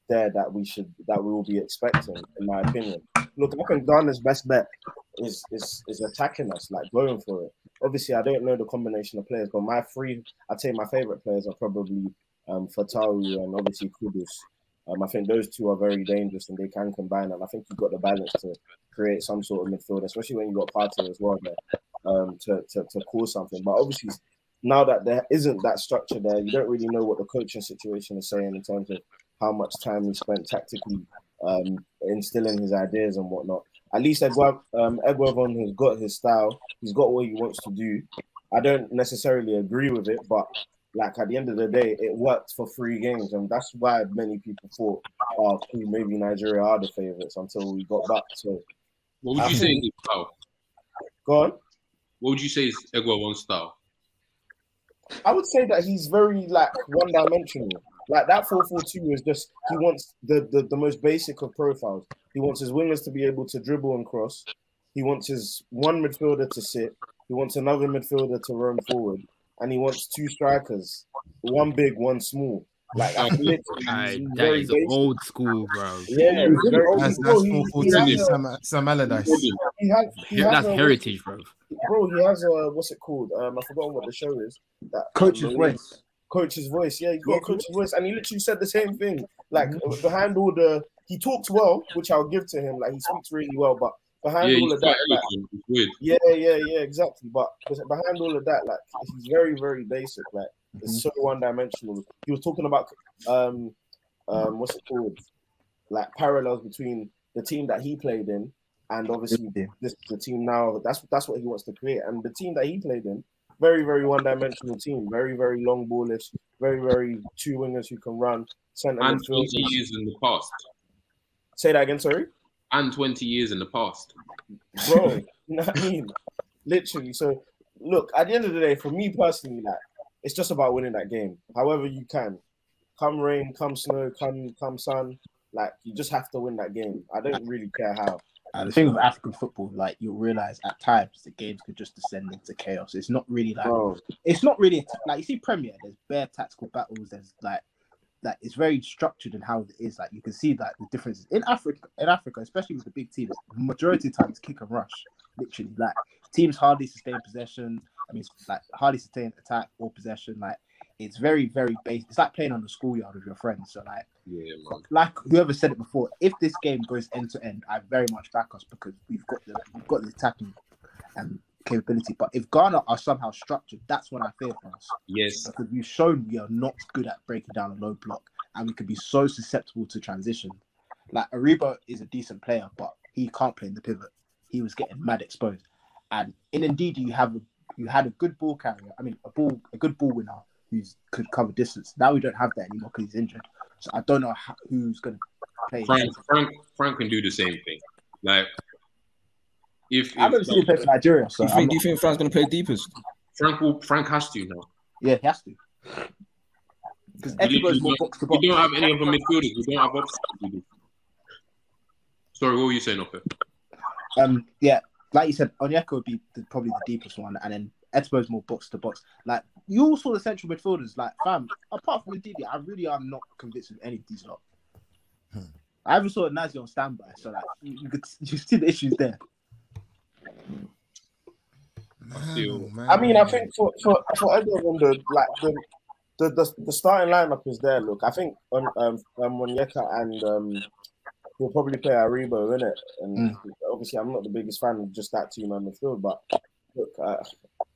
there that we should that we will be expecting, in my opinion. Look, I think Ghana's best bet is is is attacking us, like going for it. obviously I don't know the combination of players, but my three, I'd say my favorite players are probably um, Fatawu and obviously Kudus. Um, I think those two are very dangerous and they can combine. And I think you've got the balance to create some sort of midfield, especially when you've got Partey as well there um, to, to, to cause something. But obviously, now that there isn't that structure there, you don't really know what the coaching situation is saying in terms of how much time he spent tactically um, instilling his ideas and whatnot. At least Edward um, has got his style. He's got what he wants to do. I don't necessarily agree with it, but like at the end of the day, it worked for three games, and that's why many people thought, "Oh, maybe Nigeria are the favorites." Until we got back. to. What would you say is style? go on. What would you say is Egwa's style? I would say that he's very like one dimensional. Like that 442 is just he wants the, the the most basic of profiles. He wants his wingers to be able to dribble and cross. He wants his one midfielder to sit. He wants another midfielder to roam forward, and he wants two strikers, one big, one small. Like that's literally Aye, he's that basic. old school, bro. Yeah, he's. That's, Bro, that's he- he 442 has a- Sam, Sam Allardyce. he has- he has That's a- heritage, bro. Bro, he has a what's it called? Um, I forgot what the show is. That Coach's um, voice. coach's voice. Yeah, he's got a coach's voice, and he literally said the same thing. Like behind all the, he talks well, which I'll give to him. Like he speaks really well, but behind Yeah, all of that, like, weird. yeah, yeah, yeah, exactly. But behind all of that, like he's very, very basic. Like it's so one-dimensional. He was talking about um, um, what's it called? Like parallels between the team that he played in and obviously Yeah. this the team now. That's that's what he wants to create. And the team that he played in, very, very one-dimensional team. Very, very long ballish. Very, very two wingers who can run. Centre And midfield. 20 years in the past. Say that again. Sorry. And 20 years in the past. bro. you know what I mean? Literally. So, look, at the end of the day, for me personally, like it's just about winning that game. However you can, come rain, come snow, come come sun, like you just have to win that game. I don't really care how. And the thing with African football, like you'll realize at times the games could just descend into chaos. It's not really like Bro, it's not really like you see Premier. There's bare tactical battles. There's like like it's very structured in how it is. Like you can see that the differences in Africa. In Africa, especially with the big teams, majority of times kick and rush. Literally, like teams hardly sustain possession. I mean, like hardly sustain attack or possession. Like it's very very basic. It's like playing on the schoolyard with your friends. So like Yeah, man. like whoever said it before, if this game goes end to end, I very much back us because we've got the we've got the attacking um, capability. But if Ghana are somehow structured, that's when I fear for us Yes. because we've shown we are not good at breaking down a low block, and we can be so susceptible to transition. Like Aribo is a decent player, but he can't play in the pivot. He was getting mad exposed, and in indeed you have a, you had a good ball carrier. I mean, a ball a good ball winner who could cover distance. Now we don't have that anymore because he's injured. So I don't know how, who's going to play. Frank, Frank, Frank can do the same thing. Like, if, I haven't if seen him play for Nigeria, so Do you I'm think, do you think Frank's gonna play deepest? Frank will, Frank has to now. yeah, he has to. Because everybody's more literally box to box. We don't have any of the midfielders. We don't have options. We do. Sorry, what were you saying, Ope? Um, yeah, like you said, Onyeka would be the, probably the deepest one, and then Etebo's more box to box. Like you all saw the central midfielders. Like fam, apart from Ndidi, I really am not convinced of any of these lot. I even saw Nazi on standby, so like you, you could you see the issues there. Still- Man, I mean, I think for for for everyone, the like the the, the, the starting lineup is there. Look, I think um um, um Onyeka and um he'll probably play Aribo in it, and obviously I'm not the biggest fan of just that two man midfield, but look, uh,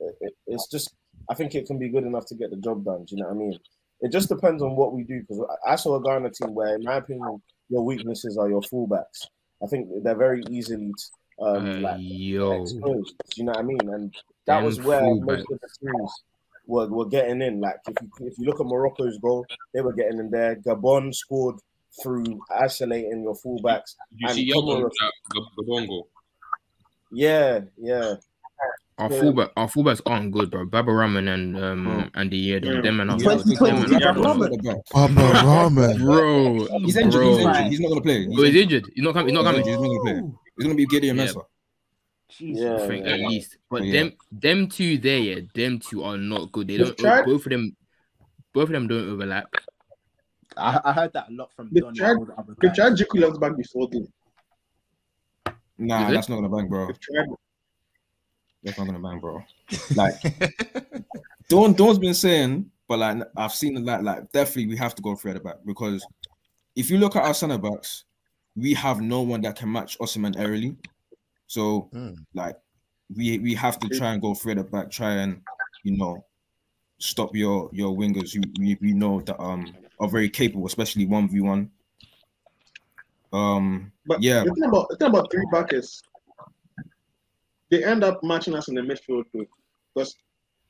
it, it- it's just I think it can be good enough to get the job done. Do you know what I mean? It just depends on what we do because I I saw a Ghana team where, in my opinion, your weaknesses are your fullbacks. I think they're very easily um, Uh, like yo, exposed. You know what I mean? And that Them was where fullbacks. most of the teams were, were getting in. Like if you if you look at Morocco's goal, they were getting in there. Gabon scored through isolating your fullbacks. Did you And see Congo- Yabon, that Gabongo? Yeah, yeah. Our Yeah. fullback, our fullbacks aren't good, bro. Baba Rahman and um and the yeah, them, them and Yeah. them Twenty twenty, and yeah, them- Rahman. At the back. Papa Rahman. bro. He's injured. bro. He's injured. He's not gonna play. He's Oh, he's injured. injured. He's not coming. He's not coming. He's not gonna play. He's gonna be Gideon Yeah. Mensah. Jesus. Yeah, I think yeah. at least. But Yeah. them them two there, yeah, them two are not good. They don't tried- both of them both of them don't overlap. I, I heard that a lot from They've Don. tried- and all the other They've guys. tried Djiku left back before, though. Nah, Is it? that's not gonna bank, bro. They've tried. That's not gonna bang, bro. Like Dawn, Dawn's been saying, but like I've seen that, like definitely we have to go three at the back because if you look at our centre backs, we have no one that can match Osimhen early. So Mm. like we we have to try and go three at the back, try and you know stop your your wingers who we, we know that um are very capable, especially one v one. Um, But yeah, the thing about the thing about three back is they end up matching us in the midfield too. Because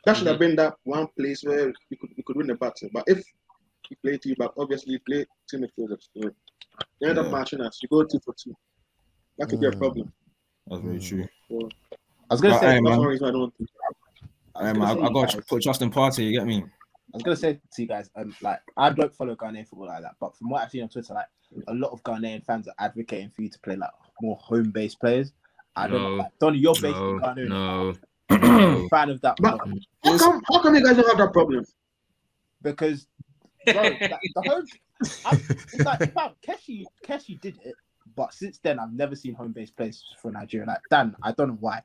that should have been that one place where we could we could win the battle. But if you play three back, obviously you play two midfielders. So they end Yeah. up matching us. You go two for two. That could be a Mm. problem. that's very Mm. true. So I was gonna But say, I that's man. one reason I don't think Um, I, I got to put Justin Party. You get me? I was gonna say to you guys, um, like I don't follow Ghanaian football like that, but from what I've seen on Twitter, like a lot of Ghanaian fans are advocating for you to play like more home-based players. I don't know, No. like, Donny, you're based No, in Ghana. no, a fan of that But- model How come how come you guys don't have that problem? because bro, like, the home. I, it's like fam, Keshi, Keshi did it, but since then I've never seen home-based players for Nigeria. Like Dan, I don't know why.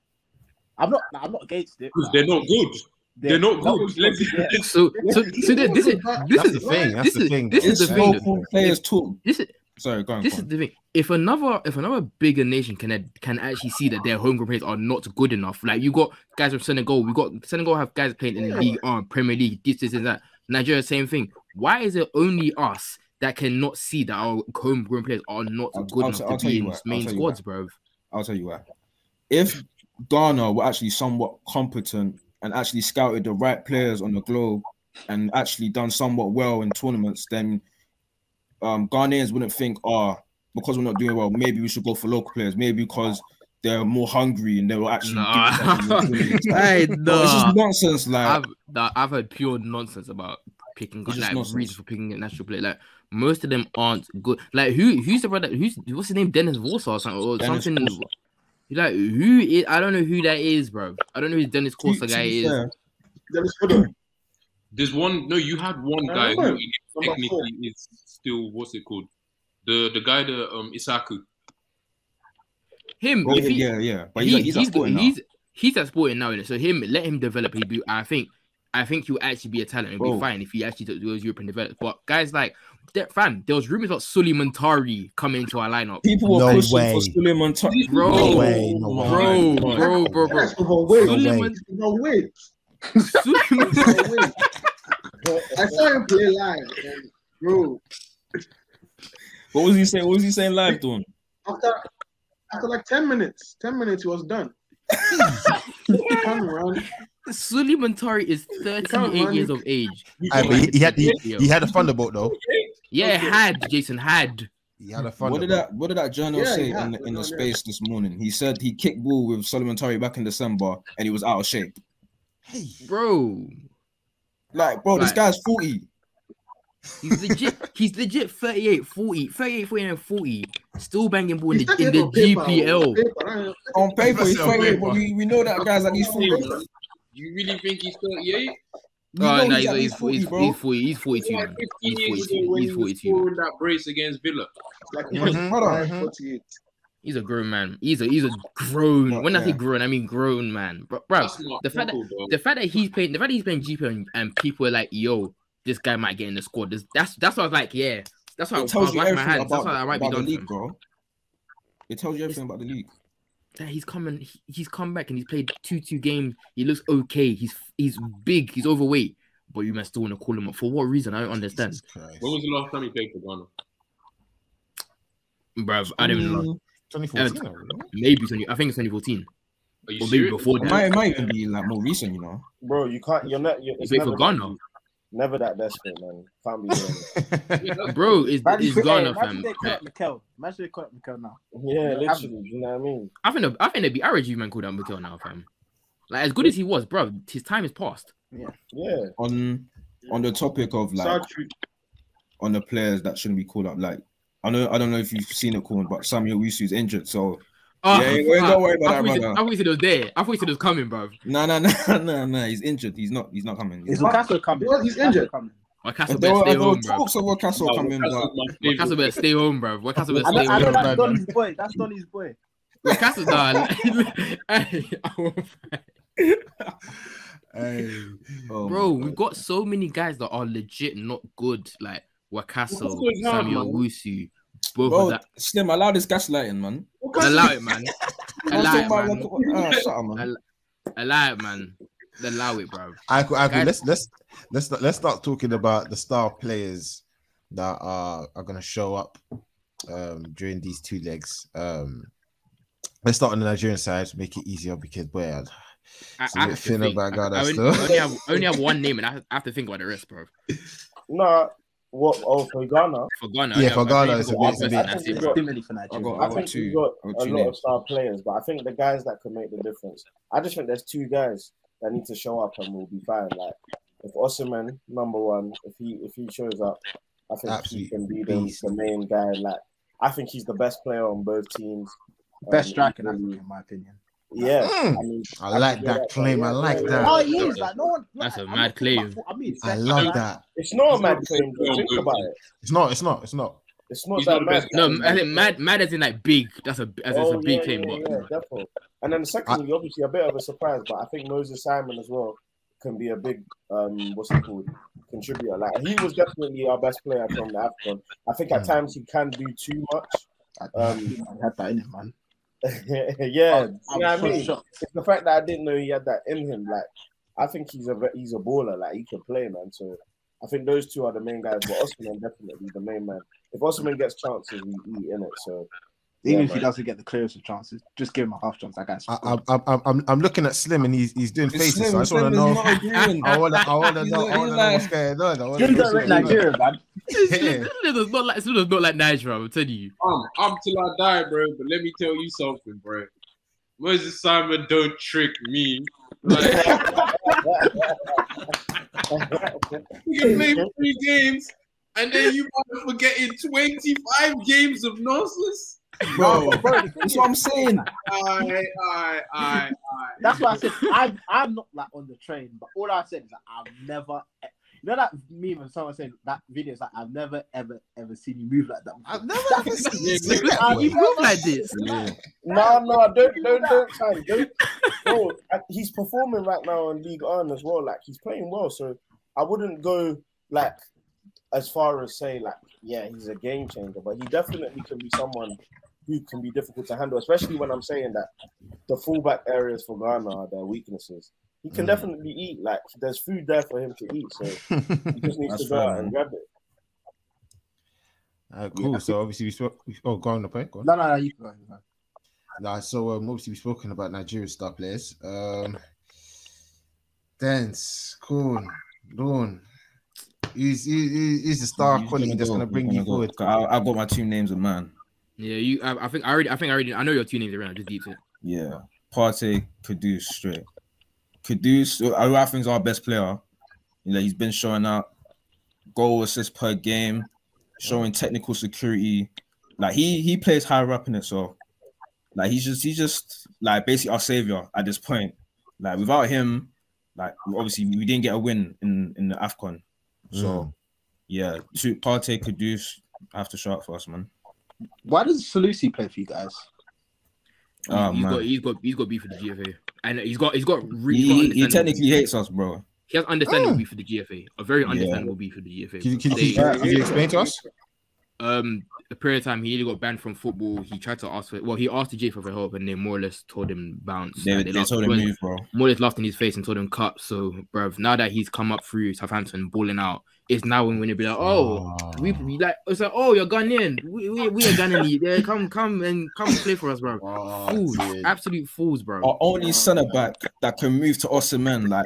I'm not, I'm not against it. Because they're not good. They're not that good. Let's- yeah. So, so, so this, this is this That's is the thing. That's this the is thing. this is It's the thing. local players too. This is Sorry, go on. this go is the thing. If another if another bigger nation can can actually see that their homegrown players are not good enough, like you got guys from Senegal, we got Senegal have guys playing in the league, uh, Premier League, this, this, and that. Nigeria, same thing. Why is it only us that cannot see that our homegrown players are not I'll- good I'll enough I'll to be in. Main squads, bro? I'll tell you why. If Ghana were actually somewhat competent and actually scouted the right players on the globe and actually done somewhat well in tournaments, then um, Ghanaians wouldn't think, oh, because we're not doing well, maybe we should go for local players. Maybe because they're more hungry and they will actually. Nah. give us something in the tournaments. Hey, But it's nah. just nonsense. Like, I've nah, I've heard pure nonsense about picking It's just like nonsense. reasons for picking a national player. Like most of them aren't good. Like who who's the brother? Who's what's his name? Dennis Warsaw or something or Dennis something. Korsah. Like who is? I don't know who that is, bro. I don't know who Dennis to- Korsah guy is. Dennis There's one. No, you had one guy who remember. is Number four. technically is still what's it called? The the guy that um Issahaku. Him, oh, if he, yeah, yeah. But he- he's, he's, he's, at Sporting now. he's he's at sporting now, innit? So him, let him develop. He be. I think. I think he'll actually be a talent. It'll be fine if he actually does goes European develop. But guys like, that fam, there was rumors about Sulley Muntari coming into our lineup. People were No pushing way. for Suleiman. Ta- Bro, No way, no my bro, God. bro, bro, bro. That's overweight. No way. Suleiman, Overweight. Suleiman, Overweight. I saw him play live, bro. What was he saying? What was he saying live, doing? After after like ten minutes, ten minutes, he was done. Come around. Sulley Muntari is 38 years of age. Aye, but he, he had he, he had a thunderbolt though. Yeah, had Jason had. He had a What did that? What did that journal Yeah, say in the, in the space this morning? He said he kicked ball with Sulley Muntari back in December and he was out of shape. Hey, Bro, Like, bro, this guy's forty. He's legit. He's legit 38, 40, 38, 49, 40. Still banging ball in the, in the on paper, GPL. on paper, On paper, he's That's 38, but we, we know that guy's at least 40. You really think he's 38? We Oh, know no, he's he's, at he's, least 40, he's, bro. he's 40, he's 42, Like man. 15 He's 42, ago when he's he was 42. man. scoring that brace against Villa. Like Mhm. brother, Brother. Mhm. 48. He's a grown man. He's a he's a grown. But, when I say yeah. grown, I mean grown man. Bro, bro That's not the fact that football, bro. the fact that he's playing, the fact that he's playing GP and, and people are like, "Yo, this guy might get in the squad." This, that's that's what I was like, yeah. That's why I It was tells you wiping my everything hands. That's about, I might be about the done. for league, him. bro. It tells you everything about the league. That he's coming. He, he's come back and he's played two two games. He looks okay. He's he's big. He's overweight. But you must still want to call him up for what reason? I don't understand, When was the last time he played for Ghana? bruv. I don't even know. 2014. already. Uh, maybe 20, I think it's 2014 Are you or maybe serious? before It that. might, it might even be like more recent, you know. Bro, you can't. You're not. You're, He it's played never for Ghana, Never that desperate, man. Can't be doing. Yeah, bro. Is Imagine, is hey, Ghana imagine fam? they call up Mikel. Imagine they call up Mikel now. Yeah, Yeah, literally. You know what I mean? I think I think they'd be average. You man called out Mikel now, fam. Like as good as he was, bro. His time is past. Yeah. Yeah. On on the topic of like Sad on the players that shouldn't be called up, like I know I don't know if you've seen it called, but Samuel Owusu is injured, so Oh, Yeah, you ain't gotta ah, worry about I that, thought said- brother. I thought you said it was there. I thought you said it was coming, bro. no no no no no, he's injured. He's not he's not coming. He's Is not. Lukaku coming? Well, he's Lukaku injured. coming. Why Castle better stay home, bro. talks of Newcastle No, coming, that's but my Why favorite. Castle better stay home, bro. Why Castle better I stay know, I know home. that's man. Donny's boy. That's Donny's boy. Why Castle, nah. Hey, I won't oh, oh Bro, we've got so many guys that are legit not good, like Wakaso, Wakaso is hard, Samuel. Wusu. Both Bro, of that. Slim, allow this gaslighting, man. Allow it, man. Allow it, man. about what- ah, shut up, man. Allow it, man. Allow it, bro. I could, I could, Guys- let's let's let's start, let's start talking about the star players that are are gonna show up um during these two legs. Um, let's start on the Nigerian side to make it easier because boy, I- I, It's a I bit have to think. about I, Ghana I only, still. I only have, only have one name, and I have, I have to think about the rest, bro. No, what? Oh, for Ghana, For Ghana, I Yeah, for Ghana, it's a have bit- it's a bit- It's bro. Stimuli for Nigeria. got- I, I think two. we've got I got a lot names. of star players, but I think the guys that can make the difference. I just think there's two guys that need to show up and we'll be fine. Like if Osimhen, number one, if he if he shows up, I think Absolute he can be the, beast. the main guy. Like I think he's the best player on both teams. Best Um, striker in. Africa, in my opinion. Yeah, Mm. I mean, I like can that claim. yeah, I like that. Oh, he is like no one. That's a I'm mad claim. I mean, I love like, that. It's not a mad claim. Think about it. It's not. It's not. It's not. It's not He's that not mad. best. No, I think mad, mad as in like big. That's a as it's a Oh, big yeah, claim, yeah, but yeah, definitely. And then secondly, obviously a bit of a surprise, but I think Moses Simon as well can be a big um what's it called contributor. Like he was definitely our best player from the AFCON. I think at Mm. times he can do too much. I Um, he had that in him, man. yeah, I, you I know what I mean. shocked. It's the fact that I didn't know he had that in him. Like I think he's a he's a baller. Like he can play, man. So I think those two are the main guys. But Osimhen definitely the main man. If Osimhen gets chances, we eat in it. So Even Yeah, if he man. doesn't get the clearest of chances, just give him a half chance. That guy's. I, I, I, I'm I'm looking at Slim and he's he's doing It's faces. Slim, so I just want to know. I want to I want to He's know. like- I want to know what's like- going on. I wanna Still know don't what's rate going on. Nigeria, man. Slim does not like Slim does not like Nigeria. I'm telling you. I'm, I'm till I die, bro. But let me tell you something, bro. Moses Simon don't trick me. Like you play three games, and then you might forgetting 25 games of nonsense. Bro, that's what I'm saying. Aye, aye, aye, aye. That's why I said I'm I'm not like on the train, but all I said is that I've never. You know that meme when someone said that video is like I've never ever ever seen you move like that. I've never ever seen you do that, you move like this. No, no, don't, don't, don't, try. Don't, bro, he's performing right now in League On as well. Like he's playing well, so I wouldn't go like as far as say like, yeah, he's a game changer, but he definitely can be someone who can be difficult to handle, especially when I'm saying that the fullback areas for Ghana are their weaknesses. He can Mm. definitely eat. Like there's food there for him to eat, so he just needs to go out and grab it. Alright, cool. So obviously we spoke. We, oh, go on the point. Go on. No, no, no, you go. you. Nah, so um, obviously we've spoken about Nigerian star players. Um, Dance, Corn, Dawn. He's, he, he's the star He's quality that's gonna bring you go. forward. I, I got my two names of man. Yeah, you. I, I think I already. I think I already. I know your two names around. Just deep it. Yeah, Partey, Kudus, straight. Kudus, who I think is our best player. You know, he's been showing out goal assist per game, showing technical security. Like he he plays higher up in it, so like he's just he's just like basically our savior at this point. Like without him, like obviously we didn't get a win in in the Afcon. So Mm. yeah, two Partey, Kudus have to show up for us, man. Why does Salisu play for you guys? Oh he's man, got. He's got. He's got beef for the GFA, and he's got. He's got. Re- he, he's he technically hates us, bro. He has understandable Mm. beef for the GFA. A very Yeah. understandable beef for the GFA. Can you, can, They- can, can you explain to us? um a period of time he nearly got banned from football. He tried to ask for well, he asked the GFA for help and they more or less told him bounce. They, Like, they laughed- told him move, bro. more or less laughed in his face and told him cut. So bruv, now that he's come up through Southampton balling out, it's now when they be like, Oh, we, we like it's like, oh you're Ghanaian. We we, we are Ghanaian. Yeah, come come and come play for us, bro. Oh, Fools, dude. absolute fools, bro. Our only centre back that can move to Osimhen, like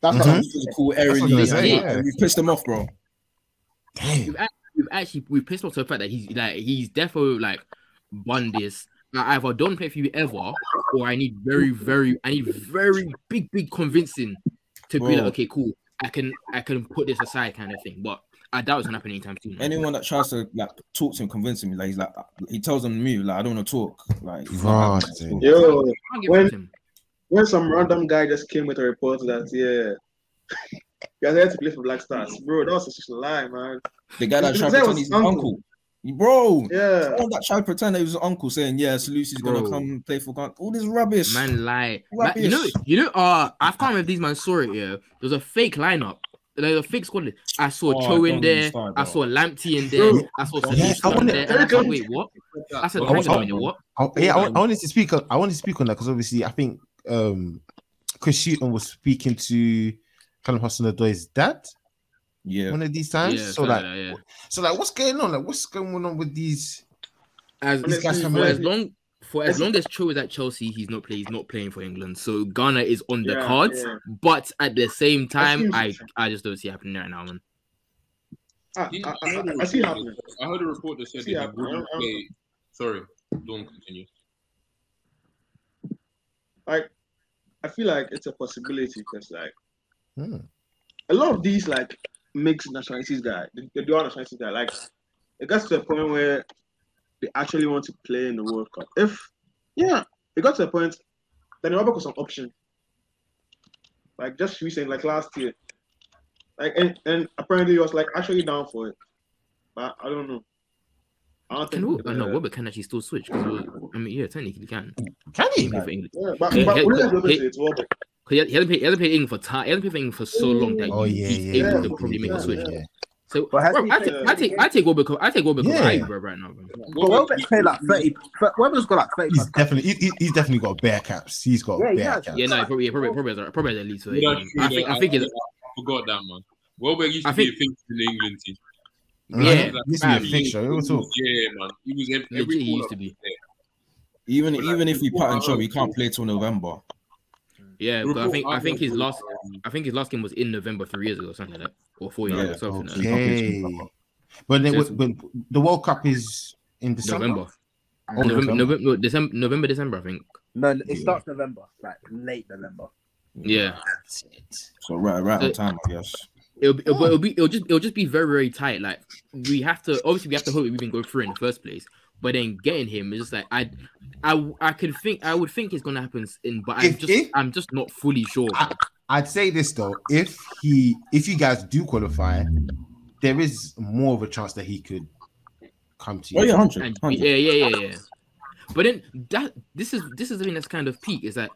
That's Mhm. what I'm physical, what I was aerially. gonna say, and yeah. We pissed him off, bro. Damn. we've actually we pissed off to the fact that he's like he's definitely like won this. I either don't play for you ever, or I need very, very, I need very big, big convincing to be like, okay, cool, I can, I can put this aside, kind of thing. But I doubt it's gonna happen anytime soon. Anyone that tries to like talk to him, convince him, like he's like he tells them to move, like I don't want to talk. Like he's Right, having. Yo, I can't give when- it to him. when some random guy just came with a report that yeah, you guys had to play for Black Stars, bro. That was such a lie, man. the guy that His tried to name pretend was his uncle. uncle. Bro. Yeah. Someone that tried to pretend that he was his uncle saying, "Yeah, Lucy's gonna come play for Ghana." All this rubbish. Man, lie. Man, you know, you know. Uh, I can't remember these man saw it. Yeah, there was a fake lineup. There was a fake squad. I saw Oh, Cho in there. start, I saw Lamptey in there. Bro. I saw Yeah, Salisu I in wanna- there. And I thought, wait, what? I said, I hang want- on a what? I, yeah, I, I wanted to speak. On, I wanted to speak on that because obviously I think um Chris Hughton was speaking to Callum Hudson-Odoi's dad Yeah. one of these times. Yeah, so like, like that, yeah. so like, what's going on? Like, what's going on with these? As, These guys for as long for as long as Cho is at Chelsea, he's not playing. He's not playing for England. So Ghana is on the Yeah, cards. yeah. But at the same time, I I just don't see it happening right now, man. I, I, I, I, I see the happening. I heard a report that said See that he happening. wouldn't play. Sorry, don't continue. Like, I feel like it's a possibility because like Hmm. a lot of these like mixed nationalities guy, the, the dual nationalities guy, like it gets to a point where they actually want to play in the World Cup. If yeah, it got to a point, then Robert was an option. Like just recent, like last year. Like and, and apparently he was like actually down for it. But I don't know. I don't Can think who? Uh, no, Wilbur can actually still switch. I mean, yeah, technically he can. Can He he? for England. yeah, but, Hey, but hey, we don't have to hey, say it's Robert. 'Cause he, he hasn't played. He hasn't played England for time. He hasn't played England for so long that Oh yeah, he's yeah. able yeah. to probably make Yeah, a switch. yeah. So, But bro, I played take, the I take, I take Wilbur. I take Wilbur Yeah. yeah. right now, bro. But Welbeck's played like 30. Welbeck's got like 30 He's plus caps. definitely he, he- he's definitely got bear caps. He's got Yeah, bear has. caps. Yeah, no, probably, probably, probably, has, probably has at least. Yeah, thirty. that's true, I think, though. I think it's. I forgot that man. Welbeck used I to be think- a fixture in the England team. Yeah, He used to be a man. fixture. It was all. Yeah, man. He was every, every he used to be. Even even if we before pattern I job, he can't play till November. Yeah, but I think, I think his last, I think his last game was in November three years ago, or something like that, or four years Yeah, ago, something like that. Okay. But then, So it's- when the World Cup is in December. November. Oh, November, November. November, December, November, December, I think. No, it starts November, like late November. Yeah, That's it. So right, right on Uh, time, I guess. it'll be, it'll, it'll be, it'll just, it'll just be very, very tight. Like we have to, obviously, we have to hope we even go through in the first place. But then getting him is just like I, I, I could think, I would think it's gonna happen in, but I'm just, if- I'm just not fully sure. I- I'd say this though: if he, if you guys do qualify, there is more of a chance that he could come to you. Oh yeah, hundred, And, hundred. yeah, yeah, yeah, yeah. But then that this is this is the thing that's kind of peak is that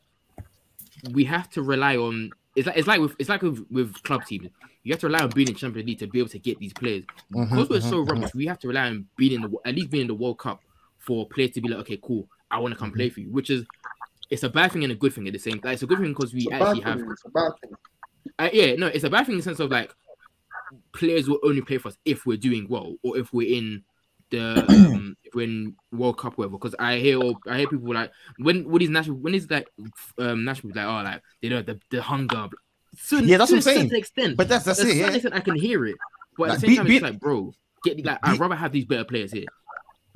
we have to rely on it's like it's like with it's like with, with club teams. You have to rely on being in Champions League to be able to get these players. Mhm, Because we're mhm, so rubbish, we have to rely on being in the at least being in the World Cup for players to be like, okay, cool, I want to come play for you. Which is it's a bad thing and a good thing at the same time. It's a good thing because we actually have thing, it's a bad thing. uh, yeah, no, it's a bad thing in the sense of like players will only play for us if we're doing well or if we're in the um, if World Cup whatever. Because I hear I hear people like when when these national when is like um national like oh like they don't the, the hunger. So, Yeah, that's to what I'm saying. Extent, But that's that's it. Yeah. extent, I can hear it, but at the same be- time, be- it's like bro, get like be- I'd rather have these better players here.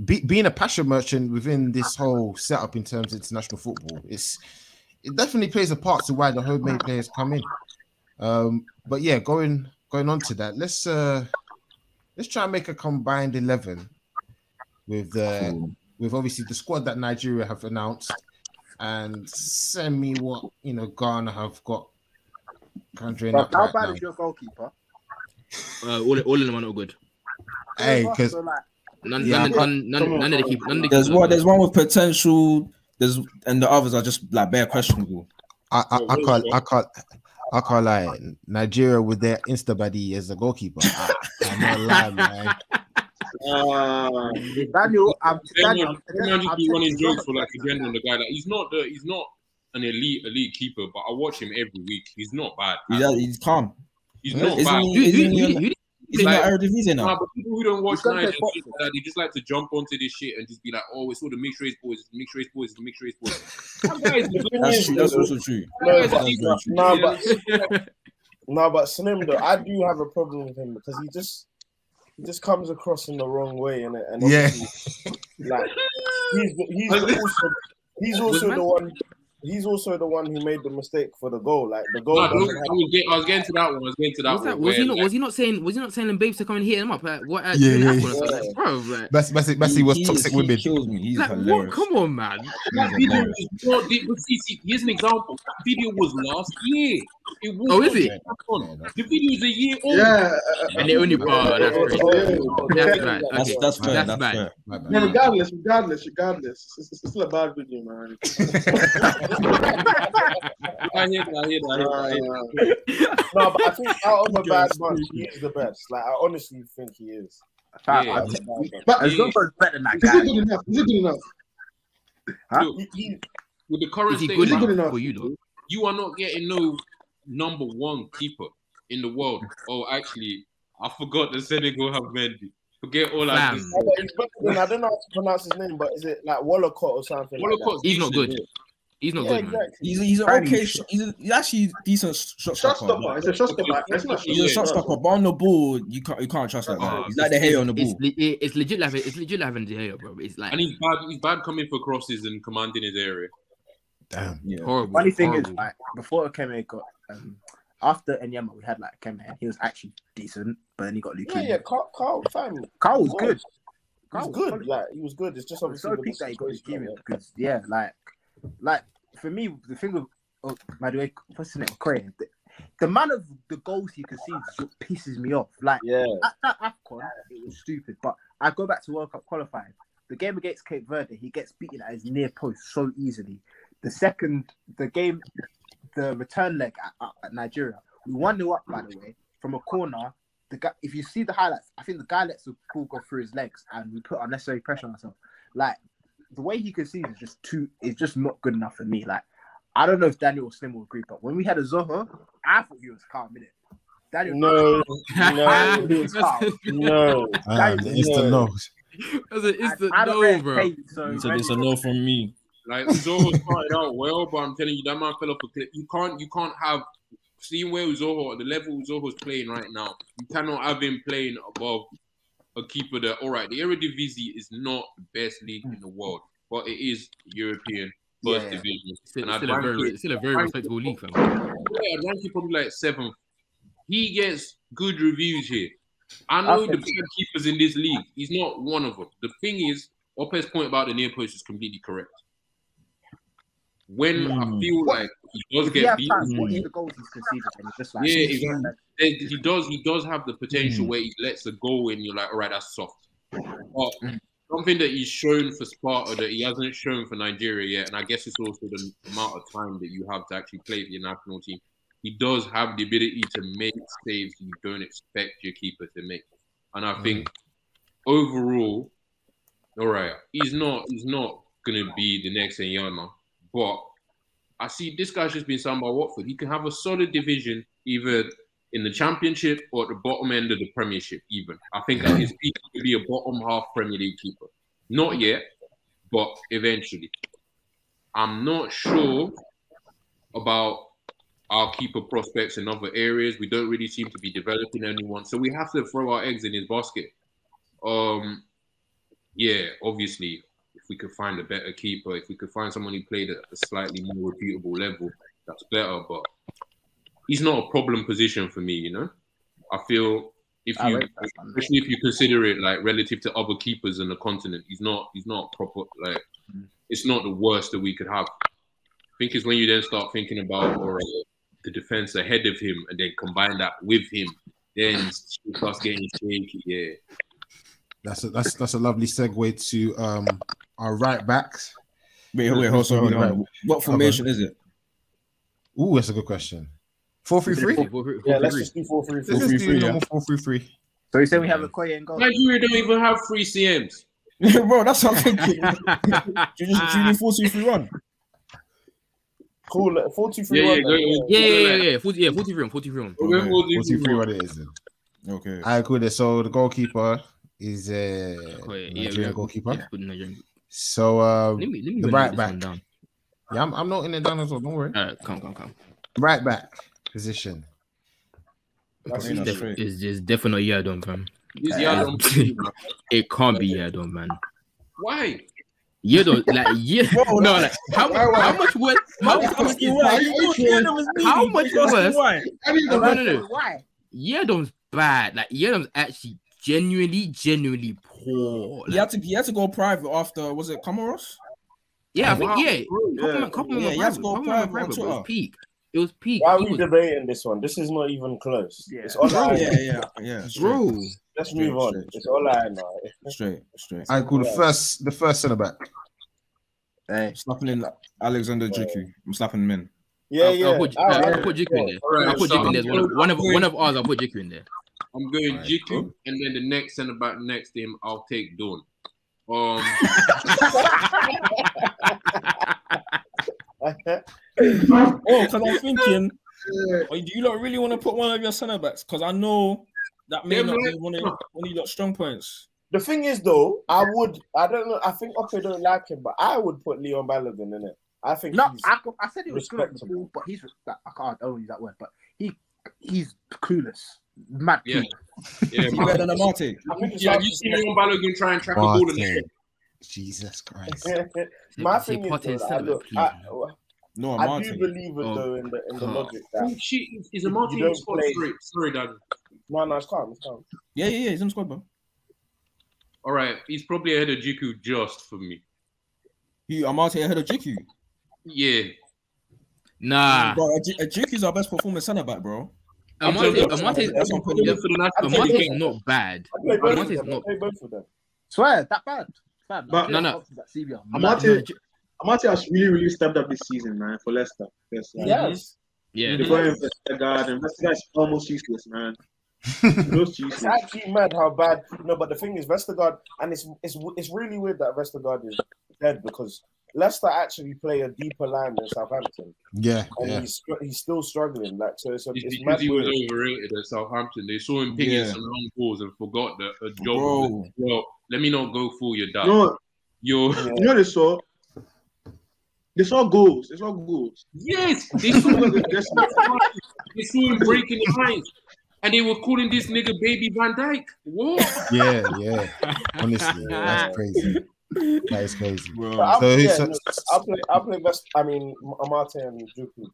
Be, being a passion merchant within this whole setup in terms of international football, it's it definitely plays a part to why the homemade players come in. Um, but yeah, going going on to that, let's uh let's try and make a combined eleven with the Cool. with obviously the squad that Nigeria have announced and send me what you know Ghana have got Country But up how right bad now. is your goalkeeper? Uh, all all of them are not good. Hey, because None, Yeah, none, none, none, none of the come keep, none of the There's one. There's one with potential. There's and the others are just like bare questionable. I, I, I can't I can't I can't lie. Nigeria with their Insta buddy as a goalkeeper. I, I'm not lying, man. Uh, Daniel, I'm Daniel. Everyone, everyone just I'm be running jokes for like a general. The guy, like he's not the he's not an elite elite keeper, but I watch him every week. He's not bad. He's, he's calm. He's Isn't not Isn't bad. he? Who- who- Isn't he? who- on- He's in like- the Eredivisie Nah, but people who don't watch He's gonna Nine and play shit like that, they just like to jump onto this shit and just be like, "Oh, it's all the mixed race boys, it's the mixed race boys, it's the mixed race boys." That guy is the That's true. That's also true. No, but, very true. no, but no, but Slim though, I do have a problem with him because he just he just comes across in the wrong way, and and Yeah. like he's he's also he's also the one he's also the one who made the mistake for the goal. Like the goal Nah, doesn't I was getting, I was getting to that one. I was getting to that Was, one. that, was he not? like, Was he not saying? Was he not telling babes to come and hit him up? Like, what? At, Yeah, during yeah, Afcon or yeah. something? Like, bro, like, Messi, Messi, Messi was He- toxic he women. kills me. He's like what? hilarious. Come on, man. That video hilarious. is not. But see, see, here's an example. That video was last year. It was Oh, is it? Come on. The video's a year old. Yeah, And they only oh, that's crazy. That's bad. That's Okay, that's fair. that's That's bad. fair. Yeah, regardless, regardless, regardless, it's, it's still a bad video, man. I hear that, I hear that, I hear that. Uh, No, but I think out of a bad bunch, he is the best. Like I honestly think he is. Yeah. I- Out of a bad bunch. but As is long as better than that it good enough? Is it good enough? Oh. Look, with the current Is he state good Is it good enough enough? for you though? you are not getting no number one keeper in the world. Oh, actually, I forgot that Senegal have Mendy. Forget all I Fam. just No, but he's better than- I don't know how to pronounce his name, but is it like Wollacott or something? like that? He's not good. He's not Yeah, good, man. exactly. He's he's an okay. sh- He's, a, he's actually decent shot Shot stopper. stopper. It's a shot stopper. It's not He's a shot stopper, but on the ball, you can't you can't trust that ah, guy. Oh, He's like the hair on the It's, ball. le- it- it's legit like it's legit like De Gea, bro. It's like and he's bad. He's bad coming for crosses and commanding his area. Damn. Yeah. horrible. Funny thing is, horrible. like before Ikeme got um, after Enyeama, we had like Ikeme, and he was actually decent, but then he got Yeah, leukemia. yeah, Carl, Carl fam, Carl was was. good. Carl was good. Like he was good. It's just obviously so that he got leukemia yeah. because yeah, like, like for me, the thing with oh, by the way, what's his name, Craig, the, the amount of the goals he concedes just pisses me off. Like Yeah, at that Afcon, it was stupid. But I go back to World Cup qualifying. The game against Cape Verde, he gets beaten at his near post so easily. The second, the game, the return leg at, at, at Nigeria, we one 0 up by the way from a corner. The guy, if you see the highlights, I think the guy lets the ball go through his legs, and we put unnecessary pressure on ourselves. Like the way he concedes is just too, is just not good enough for me. Like I don't know if Daniel or Slim will agree, but when we had Uzoho, I thought he was calm in it. Daniel, no, no, he was calm. no. Um, That is- it's the yeah. nose. A, it's the I, I no, rate bro. Kane, so So it's a no from me. Like Uzoho started out well, but I'm telling you, that man fell off a cliff. You can't, you can't have seeing where Uzoho at the level Uzoho's playing right now. You cannot have him playing above a keeper that. All right, the Eredivisie is not the best league in the world, but it is European first Yeah. division. Still, And still a very, it- still a very respectable league, fam. Yeah, I'd rank it probably like seventh. He gets good reviews here. I know Okay. the bad keepers in this league. He's not one of them. The thing is, Opez's point about the near post is completely correct. When I Mm. feel like he does if get have beaten, time, watch the goals he's conceded, and just like Yeah, exactly. then he does he does have the potential Mm. where he lets a goal in. You're like, all right, that's soft. But Mm. something that he's shown for Sparta that he hasn't shown for Nigeria yet, and I guess it's also the amount of time that you have to actually play for your national team. He does have the ability to make saves you don't expect your keeper to make, and I think overall, all right, he's not he's not gonna be the next Enyeama, but I see this guy's just been signed by Watford. He can have a solid division either in the Championship or at the bottom end of the Premiership. Even I think at his peak could be a bottom half Premier League keeper. Not yet, but eventually. I'm not sure about our keeper prospects in other areas. We don't really seem to be developing anyone, so we have to throw our eggs in his basket. Um, yeah, obviously, we could find a better keeper, if we could find someone who played at a slightly more reputable level, that's better. But he's not a problem position for me, you know. I feel if you, rate that, man. especially if you consider it like relative to other keepers in the continent, he's not he's not proper like it's not the worst that we could have. I think it's when you then start thinking about or the defense ahead of him and then combine that with him, then it starts getting shaky. Yeah. That's a, that's that's a lovely segue to um our right backs. Wait, wait, hold on, hold on. What formation is it? Ooh, that's a good question. Four three three. Yeah, let's just do four three Let's three. just do 4-3-3, normal four three three. So you say we have a Koye and goal. Nigeria don't even have three CMs. Bro, that's what I'm thinking. Do you just do you do four two three one? Cool. Four two three Yeah, one. yeah, go- Yeah, yeah, yeah, yeah. 40, yeah, 43 on, 43 on. We're Okay. all doing Four two three. What it is then? Okay. Alright, cool. So the goalkeeper is uh yeah, yeah, Nigerian yeah. goalkeeper. Yeah, good Nigerian. So um, Let me, let me The right back. down. yeah, I'm, I'm noting it down as well. Don't worry. All right, come, come, come. Right back position. That's Okay, Def- right. it's just definitely Yiadom, fam. This Yeah. Yiadom- It can't be Yiadom, man. Why? Yiadom, like, yeah, Bro, no, like, how, how much worse? How, how much is Why? You know, yeah, was me. How much You asked worse? why. I need No, to no, no. Why? Yiadom's bad. Like, Yiadom's actually genuinely, genuinely poor. He had to he had to go private after was it Comoros? yeah, I think, Wow. yeah. Yeah. Compliment, compliment Yeah, my you have to private. go private on private, but it's peak. It was peak. Why are we was- debating this one? This is not even close. Yeah. It's all I Yeah, yeah, yeah. Straight, bro. Let's Straight, move on. straight, It's straight. all I know. straight, straight. I call the first the first centre back. Hey, Slapping in Alexander Djiku. I'm slapping him in. Yeah, I'll, yeah. I'll put, I- I'll, I- I'll put Djiku in there. Alright, I'll put so Djiku in there. One of, one of one of ours. I'll put Djiku in there. I'm going Alright, Djiku, cool. and then the next centre back next to him, I'll take Dawn. Um, Oh, because I'm thinking, oh, do you not really want to put one of your centre backs? Because I know that may Them not be like- one of, one of your strong points. The thing is, though, I would. I don't know. I think Ope don't like him, but I would put Leon Balogun in it. I think no, he's, I, I said he was good on the ball, but he's I can't. I don't use that word, but he he's clueless, mad Yeah. clueless. yeah, Is better than Amartey? I yeah. hard You to see Leon Balogun try and track a ball in the Martin. Jesus Christ. say. My Say thing is, Partey though, I, look, I. No, I Amartey. do believe it Oh, though in the in the God. logic that shit! Is a Martin in squad? play- Sorry, sorry, Dad. no, no, it's calm, it's calm. Yeah, yeah, yeah. He's in the squad, bro. All right, he's probably ahead of Djiku just for me. He Amartey ahead of Djiku. Yeah, Nah, Bro, Aj- uh, is our best performing centre back, bro. Amartey, That's- Amartey, that's what I'm putting yeah, him for the national Amartey's team. not bad. I play both of Amartey's them. I not. play both of them. Swear that bad. Fam, But- No, no. options at CBR, I'm mad. not- Amartey has really, really stepped up this season, man, for Leicester. Yes, Yes, Yeah, They're going for Vestergaard, and Vestergaard's almost useless, man. It's actually mad how bad. No, but the thing is, Vestergaard, and it's it's it's really weird that Vestergaard is dead because Leicester actually play a deeper line than Southampton, Yeah, and yeah. he's he's still struggling. Like so, it's, a, It's it's because he was overrated at Southampton. They saw him picking Yeah. some long balls and forgot that a job. Bro. Was, well, let me not go fool your dad. No, You're Yeah. you know they saw. They saw goals. They saw goals. yes, they saw him. Yes, they saw him breaking the lines, and they were calling this nigga Baby Van Dyke. What? Yeah, yeah. Honestly, that's crazy. That is crazy. Bro. But I'll, So yeah, he's- no, I'll play. I'll play best. I mean, Amartey and Djiku.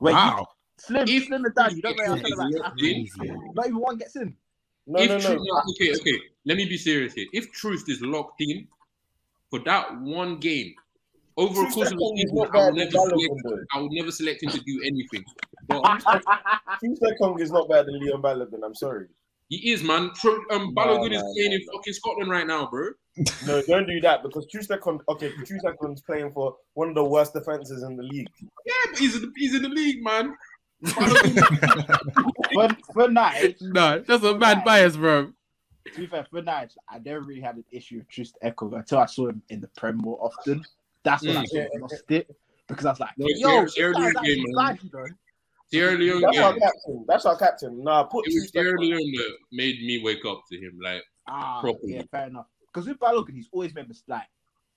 Wait, you- Wow. Slim, If- Slim and Dan, you don't rate our if- centre backs if- at all. Easy. Not even one gets in. No, if no, Tru- no. okay, okay. Let me be serious here. If Truth is locked in for that one game, over a course of the Ekong season, I better would never select. I would never select him to do anything. But Troost-Ekong is not better than Leon Balogun. I'm sorry. He is, man. Tru- Um, No, Balogun no, is playing no, in fucking Scotland right now, bro. No, don't do that because Troost-Ekong. Okay, Troost-Ekong's playing for one of the worst defenses in the league. Yeah, but he's in the, he's in the league, man. but For, for night, No, that's a mad bias, bro. to be fair, for night, I never really had an issue with Troost-Ekong until I saw him in the Prem more often. That's when I Mm. sort of lost it because I was like, No, it's yo, the this earlier guy's actually game, man. bad, you know. Sierra Leone That's our captain. That's our captain. Nah, put It was Tuesday Sierra Kong. Leone that made me wake up to him. Like, Ah, Properly. yeah, fair enough. Because with Balogun, he's always made mistakes. Like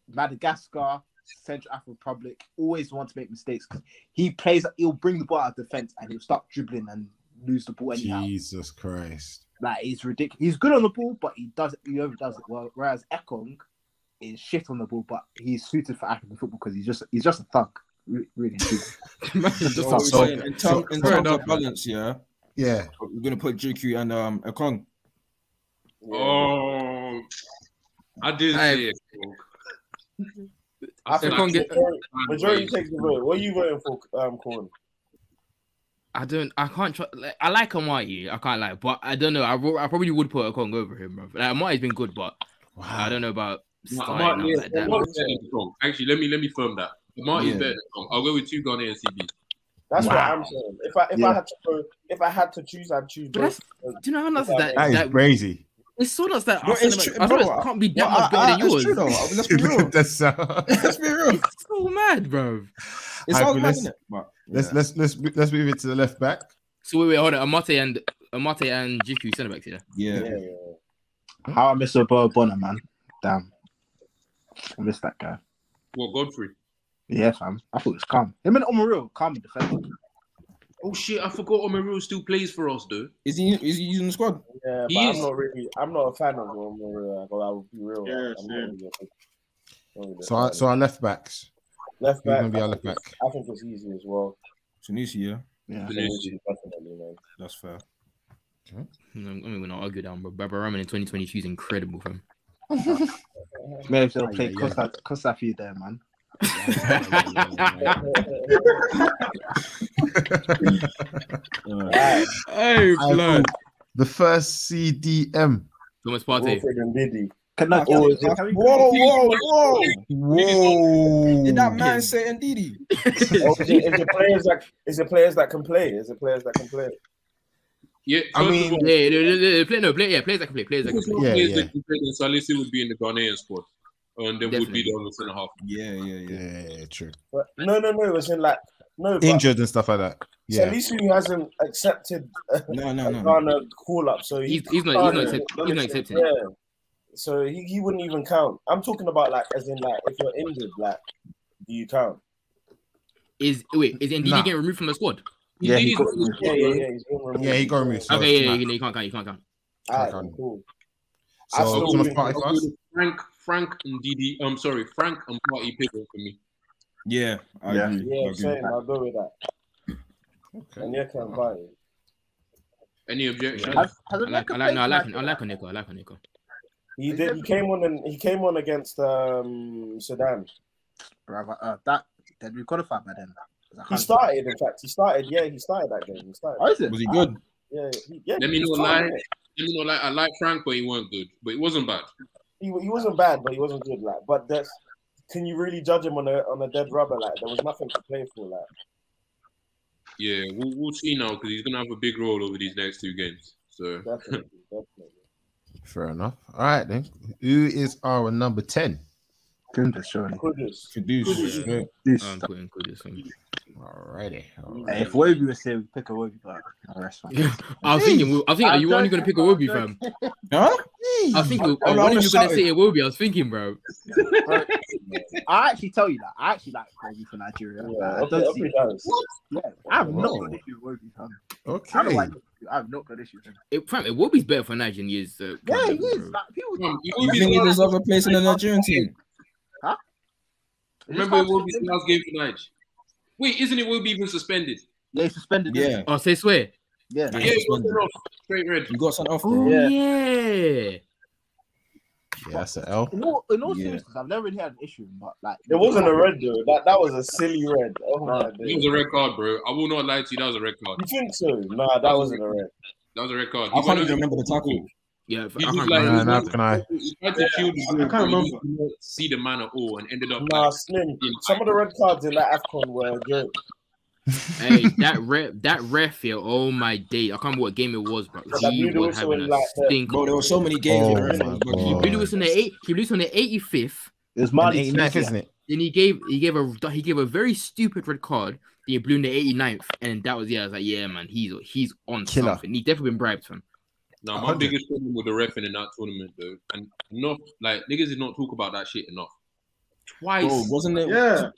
Madagascar, Central African Republic, always want to make mistakes because he plays. He'll bring the ball out of defense and he'll start dribbling and lose the ball anyhow. Jesus Christ. Like he's ridiculous. He's good on the ball, but he does he overdoes it well. Whereas Ekong is shit on the ball, but he's suited for African football because he's just he's just a thug. Re- Really. Just So what so- in, term, so- in terms of balance, yeah, Yeah. we're gonna put Djiku and um Ekong. Yeah. oh, I did Hey. say it. I I said think get- majority, majority takes the vote. What are you voting for, um, Corn? I don't. I can't. Try, like, I like Amartey. I can't like, but I don't know. I, I probably would put Ekong over him, bro. Like Amartey's been good, but I don't know about No, starting Amartey out like that. Amartey's better than Kong. Actually, let me let me firm that. Amartey's Yeah. better than Kong. I'll go with two Ghanaian CBs. That's what I'm saying. If I if Yeah. I had to go, if I had to choose, I'd choose But both. Do you know how nuts is that? That is that crazy. it's so nuts that Bro, our it's cinema- true, our bro. can't be that Well, much better I- than yours. It's true though. Let's be real. That's, uh, Let's be real. It's so mad, bro. It's Alright, all but let's- isn't it? But, let's yeah. let's let's let's move it to the left back. So wait, wait, hold on. Amartey and Amartey and Djiku centre backs, yeah. yeah. Yeah, yeah. How I miss Oboabona, man. Damn, I miss that guy. Well, Godfrey. Yeah, fam. I thought it was calm. Him and Omeruo, calm in defense. Oh shit, I forgot Omeruo still plays for us, though. Is he is he using the squad? Yeah, but He I'm is- not really. I'm not a fan of him. uh, I will be real. Yeah, I'm same. really a big- not really So our, so our left backs. left back. gonna be our I left think back? it's- I think it's easy as well. Tunisia, yeah. Yeah. Tunisia. Definitely. That's fair. I'm I'm gonna argue down, bro. Baba Rahman in 2022 is incredible, fam. Maybe they'll play aye, aye. Kosa, Kosafi there, man. Alright, Hey, blood. The first CDM. Thomas Partey. Wilfred Ndidi. Can I, Oh, can, can Whoa, whoa, whoa! Whoa. Did that man say Ndidi? Oh, is, it, is it players that is it players that can play? Is it players that can play? Yeah, I mean- Yeah, yeah, yeah, yeah, play, no, play, yeah, players that can play, players that can play. Yeah, players yeah. that can play, then Salisu would be in the Ghanaian squad, and then would be the other centre half. Yeah, yeah, yeah. Yeah, true. But no, no, no. It was in like no. Injured and stuff like that. So Yeah. at least he hasn't accepted a No, no, no. Ghana call up. So he He's, he's not, he's not, can't- accept, he's not accepting. Yeah. So he, he wouldn't even count. I'm talking about like as in like if you're injured, like do you count? Is wait, is Ndidi Nah. getting removed from the squad? Yeah, he He's got- got the Yeah, yeah, yeah. Removed. Yeah, he got removed. So okay, it's yeah, mad. you, you can't count, you can't count. Alright, Can't. cool. So I still Thomas think- Partey I'll go first. with Frank, Frank and Didi. I'm sorry, Frank and Partey Pickle for me. Yeah, I Yeah. agree. I Yeah, agree. same. I'll go with that. Okay. And yeah, can party. Any objection? has, has I like, I like, no, I played like, tonight? I like Onyeka, I like Onyeka. He did. He came on and he came on against um Sudan. Bruv, uh, that did we qualify by then? 'Cause I He started. In fact, he started. Yeah, he started that game. He started. Oh, is it? Was he good? Yeah, he, yeah. Let me he was know fine, lie. Let me know like I like Frank, but he weren't good. But he wasn't bad. He, he wasn't bad, but he wasn't good. Like, but that's can you really judge him on a on a dead rubber? Like, there was nothing to play for. Like, Yeah, we'll, we'll see now because he's gonna have a big role over these next two games. So definitely, definitely. Fair enough. All right then. Who is our number ten? Kudus, surely. Kudus. Kudus. Yeah. This. I'm putting Kudus on. Alrighty. Hey, if Wobie was here, we pick Iwobi, but no, that's fine. I was thinking, I think, are you only gonna pick Iwobi, fam? Huh? I think, thinking, when are you gonna shouting. say Iwobi? I was thinking, bro. I actually tell you that. I actually like Wobie for Nigeria. Yeah, I don't see yeah, I've no Whoa. issue with Wobie, fam. I Okay. don't like. I have no good issue with him. It, fam, Wobie's better for Niger than he is. Uh, Yeah, he is. Like people. Um, You Iwobi's think he last- deserves a place in the Nigerian team? Remember it will be the last game for Nige. Wait, isn't it will be even suspended? Yeah, he's suspended. isn't Yeah. Oh, say swear. yeah. Yeah. Yeah, got sent off. Straight red. You got sent off, Oh. Yeah. yeah. Yeah, that's an L. In all, in all Yeah. seriousness, I've never really had an issue, but like It wasn't a red though. That that was a silly red. Oh my Nah, That days. was a red card, bro. I will not lie to you. That was a red card. You think so? Nah, that wasn't a red. That was a red card. I can't even remember the tackle. Yeah, I He can't just remember. like Nah, he can I? he tried to shield his I can't remember. see the man at all and ended up Nah, like, Slim. Some of the red cards in that Afcon were a joke. hey, that ref, that ref here, oh my day! I can't remember what game it was, but he was having a like stink. Bro, there were so many games. Oh where my he- God. He blew the whistle on the eight. He blew it on the eighty fifth. it was And 89th, Smith, isn't it? Then he gave he gave a he gave a very stupid red card. Then he blew in the 89th, and that was yeah. I was like, yeah, man, he's he's on Killer. something. He definitely been bribed, fam. Nah, my 100. biggest problem with the refing in that tournament, though, and enough like niggas did not talk about that shit enough. Twice, Bro, wasn't it? Yeah.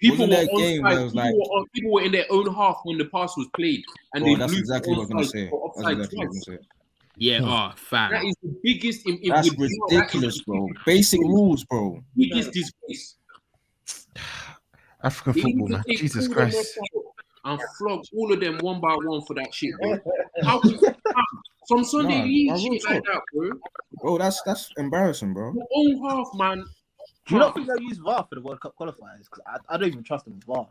people wasn't were game where it onside, people, like- were on, people were in their own half when the pass was played, and Bro, they that's exactly what I was gonna say. That's offside exactly what I was twice. gonna say. Yeah, oh fam. That is the biggest. In, in, That's with- ridiculous, the bro. Basic rules, bro. Biggest disgrace. African football, man. Jesus Christ. And flog all of them one by one for that shit, bro. How can some Sunday Nah, league I shit like that, bro? Bro, that's that's embarrassing, bro. Your own half, man. Do you not think they'll use VAR for the World Cup qualifiers? Because I, I don't even trust them with VAR.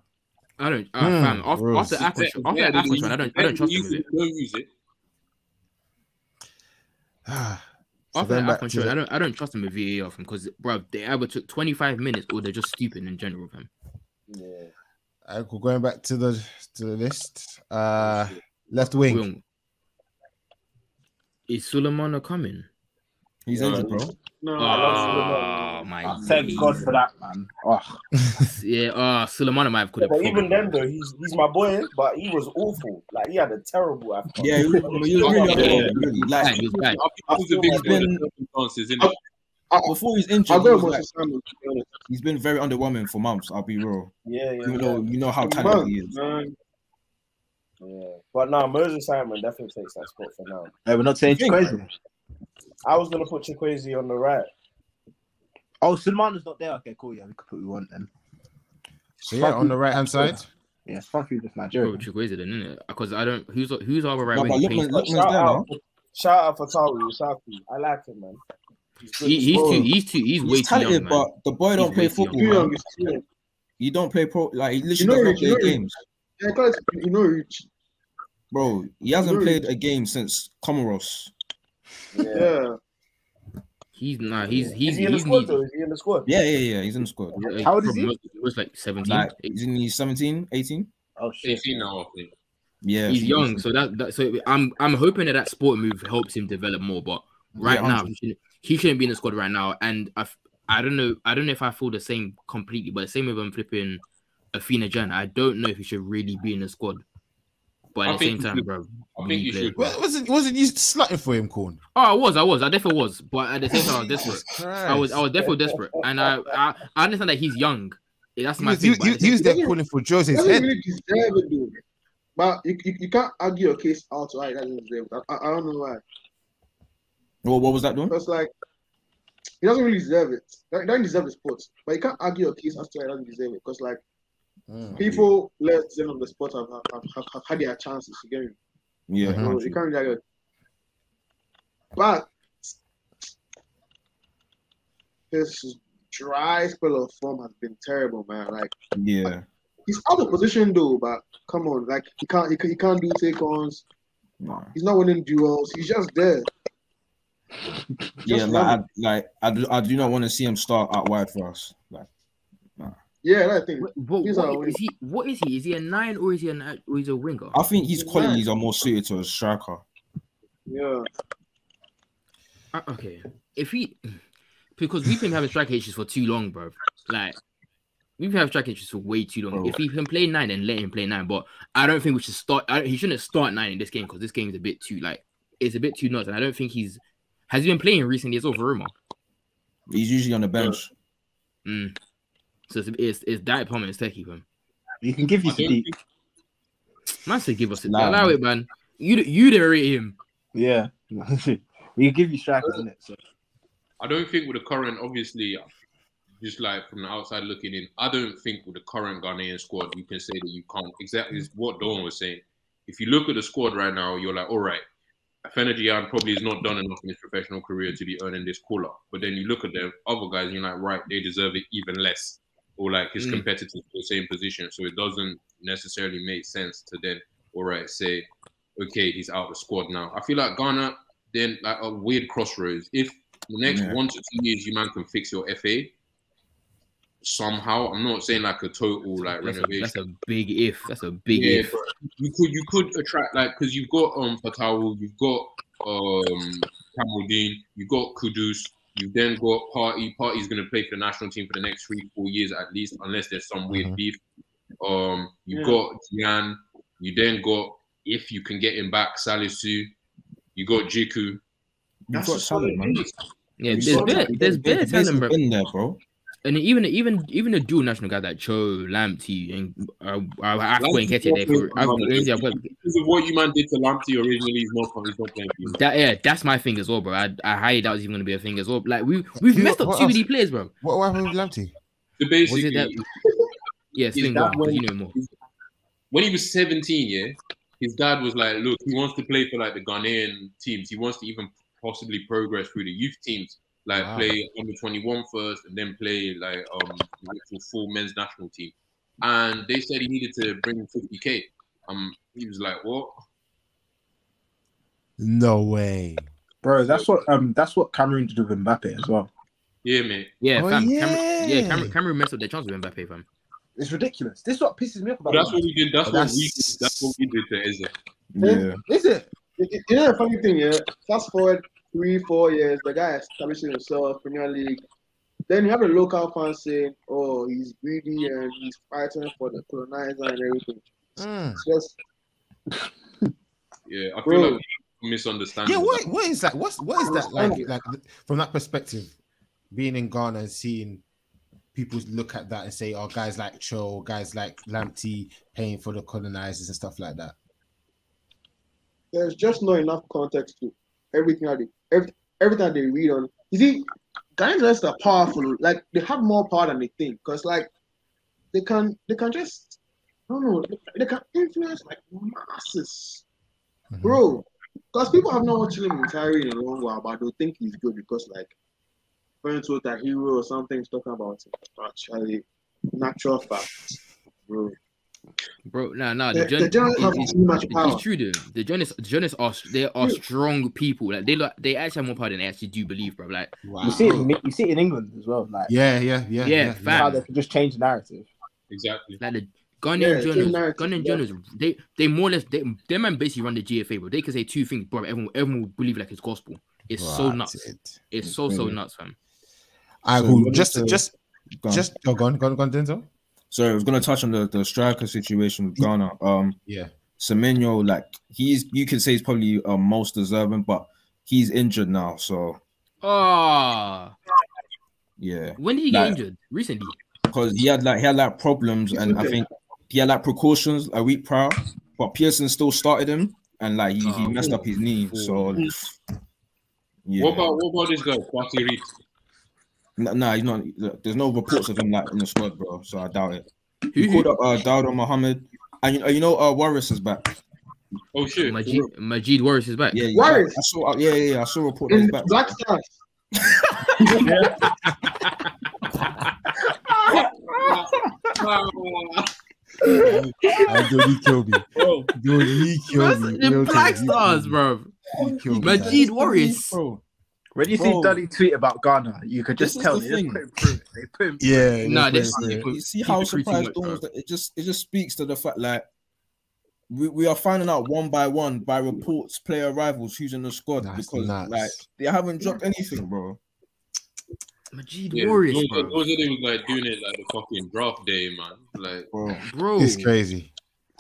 I don't, uh, Hmm, fam. After, rules. after Afro, Better- after better Afro, than I don't, I better don't trust than him with it. use Don't use it. so After going the back Afro, to I the, don't, I don't trust him with VAR, fam. Because, bro, they either took 25 minutes or they're just stupid in general, fam. Yeah. uh, going back to the to the list. Uh, left wing. Boom. Is Sulemana coming? He's Yeah. injured, bro. No, Oh my Oh, thank. God for that, man. Oh, Yeah, ah, uh, Sulemana might have could Yeah, have. but even then though, he's he's my boy, but he was awful. Like he had a terrible Afcon. Yeah, he was, he was really Yeah. underwhelming, really. bad, Like he was bad. I was big He's bit been- of circumstances, innit? before he's injured, he go was with like, Moses Simon. to be honest. he's been very underwhelming for months. I'll be real. yeah, yeah, Even yeah. though you know how talented he is. Man, yeah. But now Moses Simon definitely takes that spot for now. hey, we're not saying You crazy. I was gonna put Chukwueze on the right. Oh, Sulemana's not there. Okay, cool. Yeah, we could put who we want then. So yeah, on the right hand side. Yeah, it's fun for you with Bro, Nigeria. Chukwueze then, innit? Because I don't. Who's who's our right No, wing? but Payne? Lookman, Lookman's Shout there now. out, shout out for Tawi Issahaku. I like him, man. He's. He, he's too. He's too. He's, way He's too young, man. but the boy don't He's play football. young. man. young. He's too young. he don't play pro. Like he You literally know, doesn't Rich, you play know, games, Yeah, cause you know, bro. He hasn't know, played a game since Comoros. Yeah. Yeah. He's nah. He's he's he in the he's squad needy. though? Is he in the squad? Yeah, yeah, yeah. He's in the squad. Like, How old is he? most- He was like 17. Like he's in his 17, 18. Oh shit. 18 now, I think. Yeah, he's he's- young, so that, that so I'm I'm hoping that that sport move helps him develop more. But right Yeah, now, he shouldn't, he shouldn't be in the squad right now. And I I don't know I don't know if I feel the same completely, but the same with I'm flipping Afena-Gyan. I don't know if he should really be in the squad. But I at the same time, should. bro, I think you should. Wa- Wasn't wasn't you slutting for him, Corn? Oh, I was, I was, I definitely was. But at the same time, I was desperate. I was, I was definitely desperate, and I, I, I understand that he's young. That's He my was, he, thing. but he- at he was there calling for He Jose's doesn't head. really deserve it, dude. But you, you, you can't argue your case out why he doesn't deserve it. I, I, I don't know why. What, what was that doing? Because like he doesn't really deserve it. He doesn't deserve the sport. But you can't argue your case as to why he doesn't deserve it. Because like Mm. people left them on the spot have, have, have, have had their chances to get him. Yeah. So you can't really argue. But his dry spell of form has been terrible, man. Like yeah. he's out of position though, but come on, like he can't he, can, he can't do take ons. Nah. He's not winning duels. He's just there. Yeah, Just like I, like I do, I do not want to see him start out wide for us. Like, Yeah, that thing. What, what, He's what- he? What is he? Is he a nine or is he a or is he a winger? I think his qualities are more suited to a striker. Yeah. Uh, okay, if he, because we've been having strike issues for too long, bro. Like we've been having strike issues for way too long. Bro. If he can play nine, then let him play nine. But I don't think we should start. I, he shouldn't start nine in this game because this game is a bit too like it's a bit too nuts, and I don't think he's has he been playing recently It's well for Roma. He's usually on the bench. Mm. So it's it's, it's Diet Palmer instead keep him. You can give you I don't Sadiq. think- Man said give us a Nah, allow man. it, man. You you didn't rate him. Yeah. we can give you strikers, innit? So I don't think with the current, obviously, just like from the outside looking in, I don't think with the current Ghanaian squad, you can say that you can't. Exactly is what Dawn was saying. If you look at the squad right now, you're like, all right, Afena-Gyan probably has not done enough in his professional career to be earning this call up. But then you look at the other guys, and you're like, right, they deserve it even less. Or like his Mm. competitors in the same position. So it doesn't necessarily make sense to then, all right, say, okay, he's out of the squad now. I feel like Ghana, then like a weird crossroads. If the next Yeah. one to two years you man can fix your FA somehow, I'm not saying like a total like That's a, renovation. that's a big if. That's a big Yeah, if. you could you could attract like because you've got um Fatawu, you've got um Kamaldeen, you've got Kudus, you've then got Partey. Partey's gonna play for the national team for the next three four years at least, unless there's some weird Mhm. beef. Um, you've Yeah. got Gyan, you then got if you can get him back, Salisu, you got Djiku. You've That's got a solid talent, man. Yeah, You've there's there's the better talent, bro. been there, bro. And even even even the dual national guy like Cho, Lamptey, and uh, uh, I've got Lamptey's Nketiah there for. playing I've for got, Man I've got- Because of what you man did to Lamptey originally, he's not he's not playing for that yeah, that's my thing as well, bro. I, I highly doubt it's even gonna be a thing as well. Like we we've You messed know, up too else? many players, bro. What, what happened with Lamptey? So Was basically, it that? Yeah, Sling, that because when- you know more. when he was 17, yeah, his dad was like, look, he wants to play for like the Ghanaian teams. He wants to even possibly progress through the youth teams, like Wow. play under 21 first and then play like um the full men's national team. And they said he needed to bring 50k. Um, he was like, what? No way. bro, that's what um that's what Cameroon did with Mbappe as well. Yeah, mate. Yeah, Oh, fam, yeah. Cameroon, yeah, Cameroon, Cameroon messed up their chance with Mbappe, fam. It's ridiculous. This is what pisses me off But about that's what we did. That's Oh, what we did. That's what we did to Eze. Yeah. Is it? You you know the funny thing, yeah. Fast forward three, four years, the guy establishing himself, in the Premier League. Then you have the local fans saying, "Oh, he's greedy and he's fighting for the colonizer and everything." Mm. It's just Yeah, I feel Bro. like we misunderstand. Yeah, what what is that? What's what is that like? Like from that perspective, being in Ghana and seeing people look at that and say, "Oh, guys like Cho, guys like Lamptey paying for the colonizers and stuff like that." there's just not enough context to everything that they every, everything that they read on. You see, Ghanaians are powerful. Like they have more power than they think. Cause like they can they can just I don't know they, they can influence like masses, Mhm. bro. Because people have not watched him entirely in a long while, but they'll think he's good because like friends with a hero or something is talking about him. Actually, natural facts, bro. Bro. Nah, nah. The, The, the journalists have too much power. It's true, though. The journalists, the journalists are they are strong people. Like they like they actually have more power than they actually do believe, bro. Like Wow. You see it. In, you see it in England as well. Like Yeah, yeah, yeah, Yeah, yeah. fam. how they can just change the narrative. Exactly. like the Ghanaian it's a journalists, narrative, Ghanaian yeah. journalists, they they more or less they them man basically run the GFA, bro. They can say two things, bro. Everyone everyone will believe like it's gospel. It's so nuts. it. It's so so nuts, fam. I So cool. what Just, is the- just, Go on. just. Oh, go on, go on, go on, Denzel. So I was gonna touch on the, the striker situation with Ghana. Um, Yeah. Semenyo, like he's you can say he's probably uh, most deserving, but he's injured now. So Ah, yeah, when did he get injured? Recently. because he had like he had like problems, and I think he had like precautions a week prior, but Pearson still started him, and like he, he Oh, messed up his knee. So yeah, What about what about this guy, Fatih Reed? N- nah, he's not. There's no reports of him like in the squad, bro. So I doubt it. Who, He called up uh, Dawda Mohammed, and you, you know uh, Waris is back. Oh shit. Majeed, Majeed Waris is back. Yeah, yeah. Waris? I saw. Uh, yeah, yeah, yeah. I saw a report that he's back. Black Stars. I don't he killed me. Bro, Dude, he killed me. the Black Stars, bro. He killed me. Majeed Waris. bro. When you see Bro. Dudley tweet about Ghana, you could This just is tell the they just thing. put him through. They put him. Yeah. Nah, that's this- right, People- You see people how tweet too surprised much, Dawn bro. was that it just it just speaks to the fact like we, we are finding out one by one by reports player rivals who's in the squad That's because nuts. like they haven't dropped anything, bro. Majeed yeah, Waris, those, bro. those are they was like doing it like the fucking draft day, man. Like Bro, Bro, It's crazy.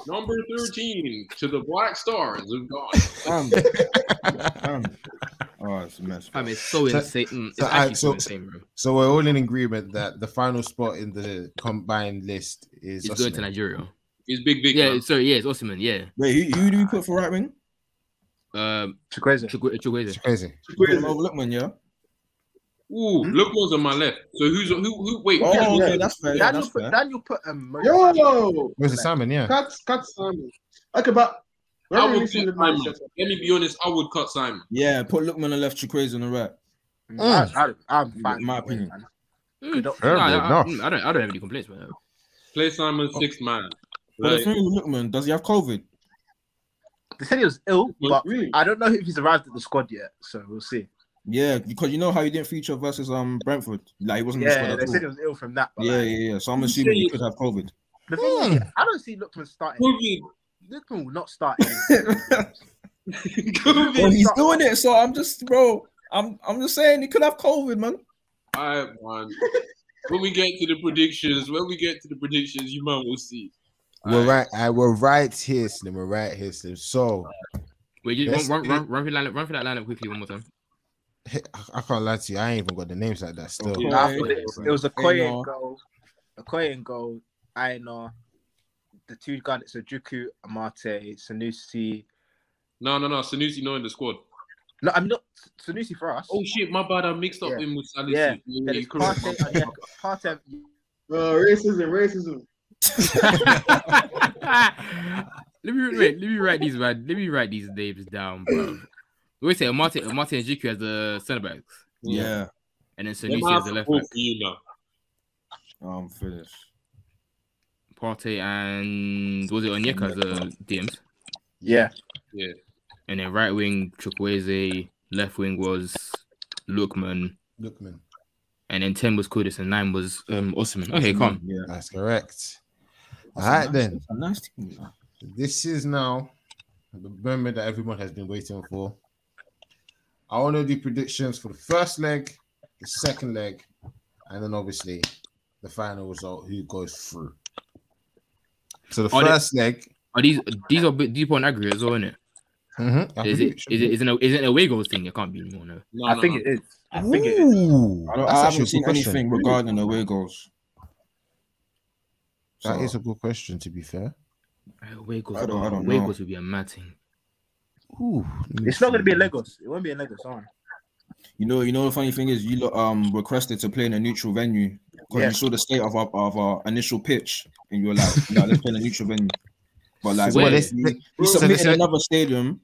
number thirteen to the Black Stars of God. damn, damn. Oh, it's a mess. I mean, it's so So- insane. Mm, It's so, actually alright, so so- insane, bro. So we're all in agreement that the final spot in the combined list is It's going to Nigeria. It's big, big. Yeah, man. sorry, yeah, it's Osimhen. Yeah, Wait, who, who do we put for right wing? um, Chukwueze. Chukwu- Chukwueze. It's crazy. Put him over Lookman, yeah. Ooh, look who's on my left. So who's who? Who? Wait, Oh, who's- okay, that's fair. Daniel that's put fair. Daniel put um. Yo, Where's the Simon? Yeah. cut, cut Simon. Okay, but I would cut to Simon. Let me be honest. I would cut Simon. Yeah, put Lookman on the left, Chukwueze on the right. I, I, I'm fine. In my opinion. man. Mm, Don't- Fair I, I, mm, I don't, I don't have any complaints, man. Play Simon sixth man. But the Like, thing with Lookman, does he have COVID? They said he was ill, but Really? I don't know if he's arrived at the squad yet. So we'll see. Yeah, because you know how he didn't feature versus um Brentford. Like he wasn't in the Yeah, squad they at said he was ill from that. But Yeah, like, yeah, yeah. So I'm assuming he could have COVID. The thing is, I don't see Lookman starting. COVID. Lookman will not start. Well, he's doing it, so I'm just, bro. I'm, I'm just saying he could have COVID, man. All right, man. when we get to the predictions, when we get to the predictions, you man will see. We're right. I uh, we're right here, Slim. We're right here, Slim. So Wait, you run, run, run, run, for that lineup, run for that lineup quickly one more time. I can't lie to you. I ain't even got the names like that. Still, Okay. Nah, I thought it, it was Okoye goal, Okoye in goal, Aina, the two guys, so Djiku, Amate, Sanusi. No, no, no. Sanusi not in the squad. No, I'm not Sanusi for us. Oh shit, my bad. I mixed up Yeah. him with Salisu. Yeah, Yeah, Then yeah, it's correct. Partey, uh, yeah, Partey. Bro, racism, racism. let me wait, let me write these man. Let me write these names down, bro. We say Martin Martin and Djiku as the centre backs, Yeah, and then Sanusi half as the left both back. for you now. I'm finished. Partey and was it Onyeka as the DMs? Yeah, Yeah. And then right wing Chukwueze, left wing was Lookman, look, man. and then ten was Kudus and nine was um Osimhen. Okay, calm. Yeah, That's correct. All That's a right nice- then. nice team. This is now the moment that everyone has been waiting for. I want to do predictions for the first leg, the second leg, and then obviously the final result, who goes through. So the Are they- first leg, Are these these are bit deep on aggregate as well, isn't it? mhm, I Is believe it should is it be. is it a, is it a away goals thing? It can't be anymore. No. No, I no, think no. it is. I think it is. I, don't, I haven't seen question. anything regarding away goals. That So, is a good question, to be fair. Away goals. I don't- I don't away know. goals would be a mad thing. Ooh, It's not going to be see. in Lagos. It won't be in Lagos. Sorry. You know, you know the funny thing is, you lot, um requested to play in a neutral venue because Yeah. you saw the state of our of our initial pitch, and you were like, "No, let's play in a neutral venue." But like, Where? when Let's- we, let- we so submitted let's- another stadium.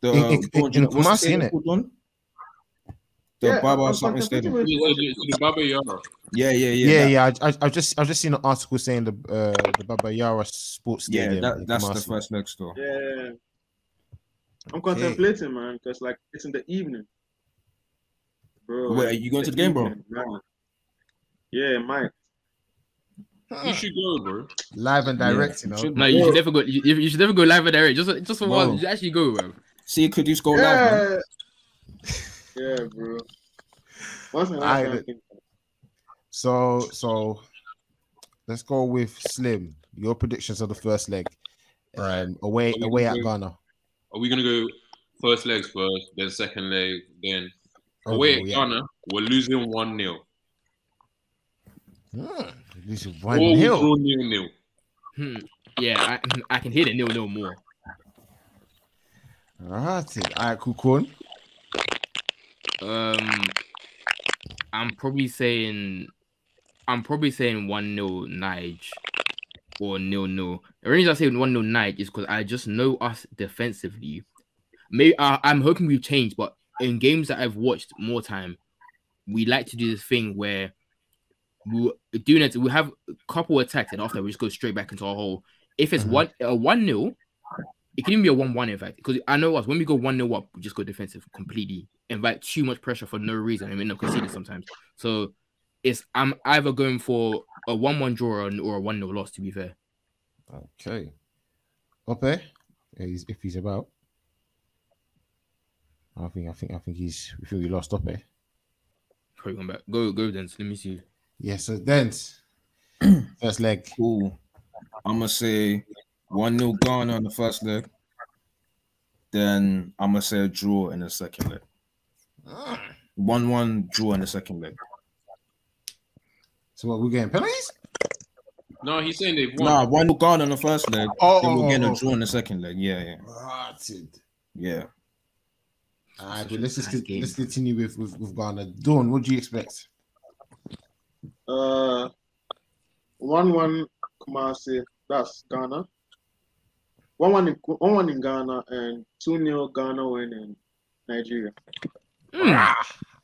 The In- in- uh, in- what's the stadium called, Don? The Yeah, Baba I'm- I'm something stadium. Yeah, yeah, yeah, the Baba Yara. Yeah, yeah, yeah. Yeah, that- yeah. I, I, I've just I've just seen an article saying the uh, the Baba Yara Sports yeah. Stadium. that, in that's the Kumasi. first leg store. Yeah. I'm contemplating, man, because like it's in the evening. Bro. Wait, are you going to the game, bro? evening. Yeah, Mike. You should go, bro. live and direct. You know, Should- No, you should never go. You, you should never go live and direct. Just just for Bro. one, you should actually go, bro. See, could you go live, man? Yeah. yeah, bro. Once in a I- lifetime thing. So so let's go with Slim. Your predictions of the first leg. Um, away away at Ghana. Are we gonna go first legs first, then second leg, then away at yeah. Ghana? We're losing one 0 Hmm, This one we nil. draw nil nil. Hmm. Yeah, I, I can hear the nil nil more. Alright, alright, cool, cool. Um, I'm probably saying, I'm probably saying one 0 Nige or nil nil. The reason I say one 0 Nige is because I just know us defensively. Maybe I, I'm hoping we've changed, but in games that I've watched more time, we like to do this thing where we doing it. We have a couple attacks, and after we just go straight back into our hole. If it's Mhm. one a one nil, it can even be a one one in fact. Because I know us when we go one 0 up, we just go defensive completely, invite too much pressure for no reason, and we end up conceding sometimes. So it's I'm either going for a one one draw or, or a one 0 loss. To be fair, Okay. Ope, if he's about. I think I think I think he's we feel we lost Ope. probably going back. Go go then. Let me see. Yeah, so then first leg. Cool. I'm gonna say one 0 Ghana on the first leg. Then I'm gonna say a draw in the second leg. Ah. One one draw in the second leg. So what we're getting penalties? No, he's saying they've won. Nah, one 0 Ghana on the first leg. Oh, then oh, we're getting oh, a draw in the second leg. Yeah, yeah, Rotted. yeah. Alright, but let's just game. let's continue with, with with Ghana. Dawn, what do you expect? Uh, one one Kumasi. That's Ghana. One one in one one in Ghana and two 0 Ghana win in Nigeria. Hmm.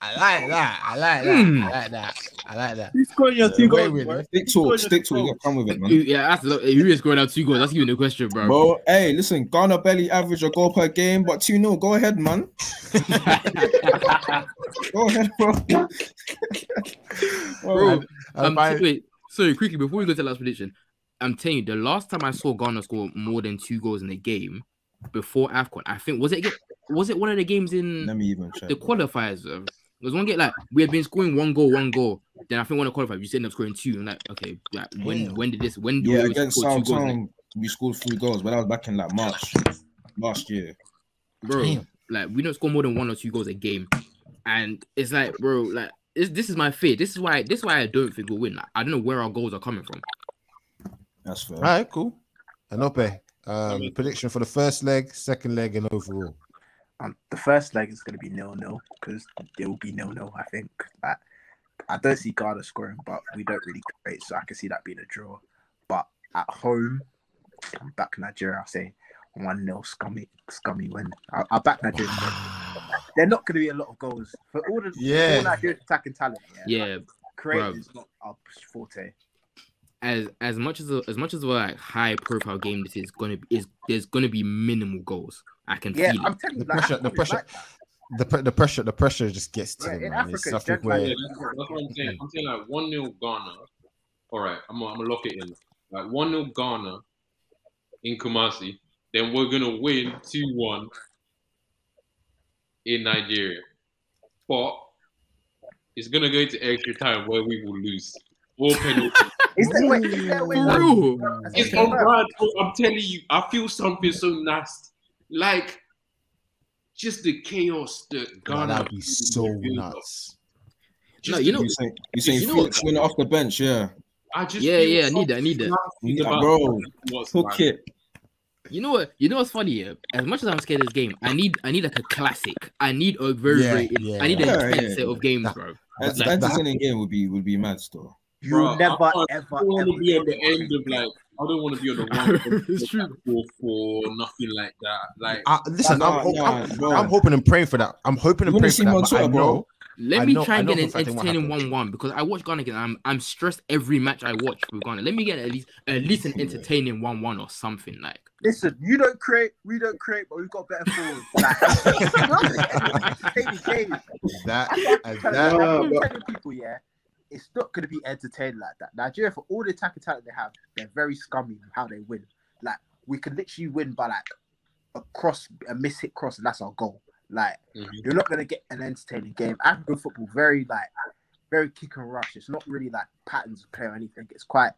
I like that. I like that. Hmm. I like that. I like that. He's scoring your two goals, boy. Stick to it. Stick to it. You got come with it, man. Yeah, that's who is scoring out two goals. That's even the question, bro. Bro, hey, listen, Ghana barely average a goal per game, but 2 0. Go ahead, man. Go ahead, bro. Bro, I- Um, I- wait, sorry, quickly before we go to the last prediction, I'm telling you, the last time I saw Ghana score more than two goals in a game before AFCON, I think was it was it one of the games in Let me even check. the bro. qualifiers? Uh, there was one game like we had been scoring one goal, one goal. Then I think one of the qualifiers, you ended up scoring two. I'm like, okay, like, when Damn. when did this? When do Yeah, we against score two goals? Like, we scored three goals, but that was back in like March last year. bro, Damn. like we don't score more than one or two goals a game, and it's like, bro, like this, this is my fear. This is why this is why I don't think we'll win. Like, I don't know where our goals are coming from. That's fair. All right, cool. And Ope, um, prediction for the first leg, second leg, and overall. Um, the first leg is going to be nil nil because it will be nil nil. I think. Like, I don't see Ghana scoring, but we don't really create, so I can see that being a draw. But at home, I'm back Nigeria. I'll say one 0 scummy, scummy win. I'll, I'll back Nigeria. to. They're not going to be a lot of goals for all the Yeah. all Nigeria's attacking talent. Yeah, Yeah, creating bruv. is not our forte. as as much as a, as much as a like high profile game this is gonna be is there's gonna be minimal goals. I can Yeah, feel I'm it. telling you, The like, pressure- the pressure- like. The, the pressure, the pressure just gets to Yeah, them, in man. Africa, it's where Yeah, that's, what- that's what I'm saying. I'm saying like one 0 Ghana. All right, I'm gonna, I'm gonna lock it in. Like one 0 Ghana in Kumasi. Then we're gonna win two one in Nigeria, but it's gonna go to extra time where we will lose or penalty. Is that, wait, is there a way For that- real? that's It's okay, on bro. I'm telling you, I feel something so nasty. Like just the chaos that Ghana. that'd be so will build up. nuts. No, you know, You saying you saying you know Felix winner off the bench? Yeah, I just Yeah, feel yeah, I need that, I need that. something Yeah, bro. hook it. you know what? You know what's funny? Yeah? As much as I'm scared of this game, I need I need like a classic. I need a very Yeah, very yeah. I need an Yeah, intense yeah. set of games, That- bro. That's Like, that's in game would be would be mad still. You'll Bro, I never, can't- ever, I don't want ever to be on the end of like. I don't want to be on the one It's true. for for nothing like that. Like Uh, listen, I'm, ho- nah, I'm, bro. I'm hoping and praying for that. I'm hoping and wanna praying for that. him I Twitter, bro? Let I me know- try and get an a fact it won't entertaining one-one because I watch Ghana again. I'm I'm stressed every match I watch with Ghana. Let me get at least at least an entertaining one-one or something like. Listen, you don't create, we don't create, but we've got better forwards. Like, entertaining games. That That's what I'm and telling- that I'm but- telling people, yeah, it's not going to be entertaining like that. Nigeria, for all the attacking talent they have, they're very scummy in how they win. Like we could literally win by like a cross, a miss hit cross, and that's our goal. Like Mhm. you're not going to get an entertaining game. African football very like very kick and rush. It's not really like patterns of play or anything. It's quite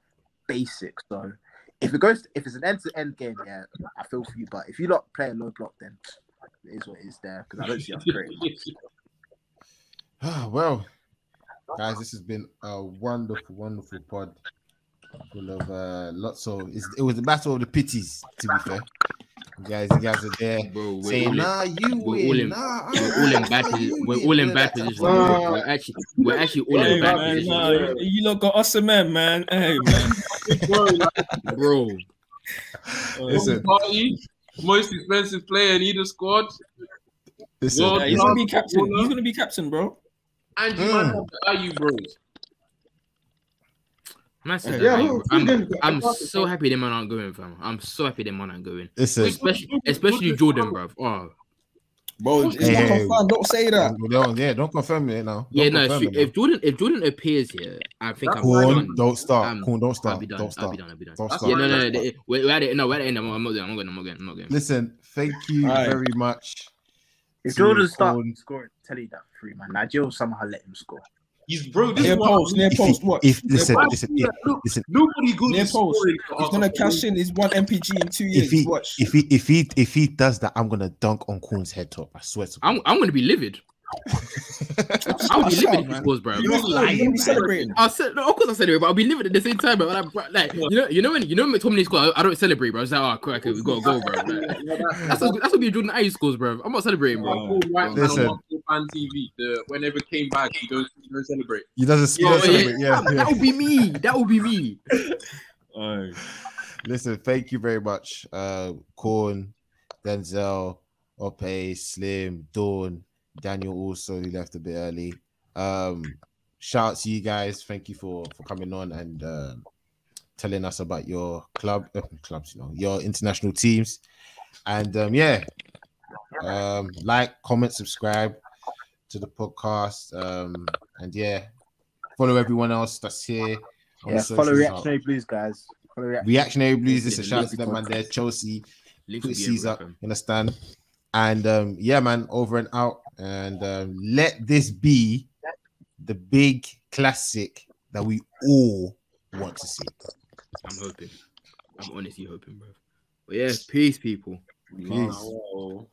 basic. So if it goes, if it's an end to end game, yeah, I feel for you. But if you not play a low block, then it is what it is there because I don't see us creating. Ah, well, guys, this has been a wonderful, wonderful pod full of uh, lots of. It's, it was the battle of the pities, to be fair. You guys, you guys are there Bro, we're saying, all in, "Nah, you we're win." all in- nah, we're all in nah, bad position. We're all in all bad that type of position. stuff. We're actually we're actually all Hey, in bad man, position, nah, you lot got us a man, man. Hey, man. bro. Listen, Partey, most expensive player in either squad. listen. Well, Yeah, he's gonna be captain. He's gonna be captain, bro. And you Mm. might have the Ayew bros. Man said Yeah, that, who- bro. who I'm, I'm so happy them man aren't going, fam. I'm so happy them man aren't going. Listen, Especially, especially Jordan, bro. Oh, Bro, it's Hey, not confirmed. Don't say that. don't, yeah, don't confirm it now. yeah, Don't no. confirm If, it now. if Jordan, if Jordan appears here, I think I'm Corn, done. don't start. Um, Corn, don't I'll be done. Don't I'll be done. I'll be done. Don't That's start. Yeah, no, no, no. Don't they- We're, we're at it. No, we're at the end. I'm, I'm not going. I'm not going. I'm not going. I'm not going. Listen, thank you Alright. very much. If See you, Jordan starts scoring, tell you that free man. Nigel will somehow let him score. He's bro. This Near is what post, near If, post. What? if listen, Why listen, if. Look, listen, Nobody good Near post. He's gonna cash in his one MPG in two years. if he Watch. if he if he if he does that, I'm gonna dunk on Corn's head top. I swear to I'm, I'm going to be livid. I'll be Shut livid up, if he man. scores, bro. You're lying. You're be celebrating. I said, no, of course I said it, but I'll be livid at the same time, bro. Like, bro, like you know, you know when you know when McTominay score, I, I don't celebrate, bro. It's like, oh, cool, okay, we got to go, bro. Like, that's what, that's what be Jordan Ayew scores, bro. I'm not celebrating, bro. Wow. Paul White man Listen. on one fan TV. The whenever came back, he don't, he don't celebrate. He doesn't, he Oh, doesn't yeah, celebrate. Yeah, that, yeah. that would be me. That would be me. Aye. Listen, thank you very much. Uh Corn, Denzel, Ope, Slim, Dawn, Daniel also he left a bit early. Um shout out to you guys. Thank you for for coming on and um telling us about your club uh, clubs, you know, your international teams. And um yeah, um like, comment, subscribe to the podcast. Um and yeah, follow everyone else that's here. Yeah, follow socials. Reactionary Blues, guys. Follow Reaction. Reactionary Blues. This Yeah, is a shout out to them man there. Chelsea, Links put will be C's everywhere, up, fam. you understand? And um, yeah, man, over and out. And um, let this be the big classic that we all want to see. I'm hoping. I'm honestly hoping, bro. But yeah, peace, people. Peace. Wow.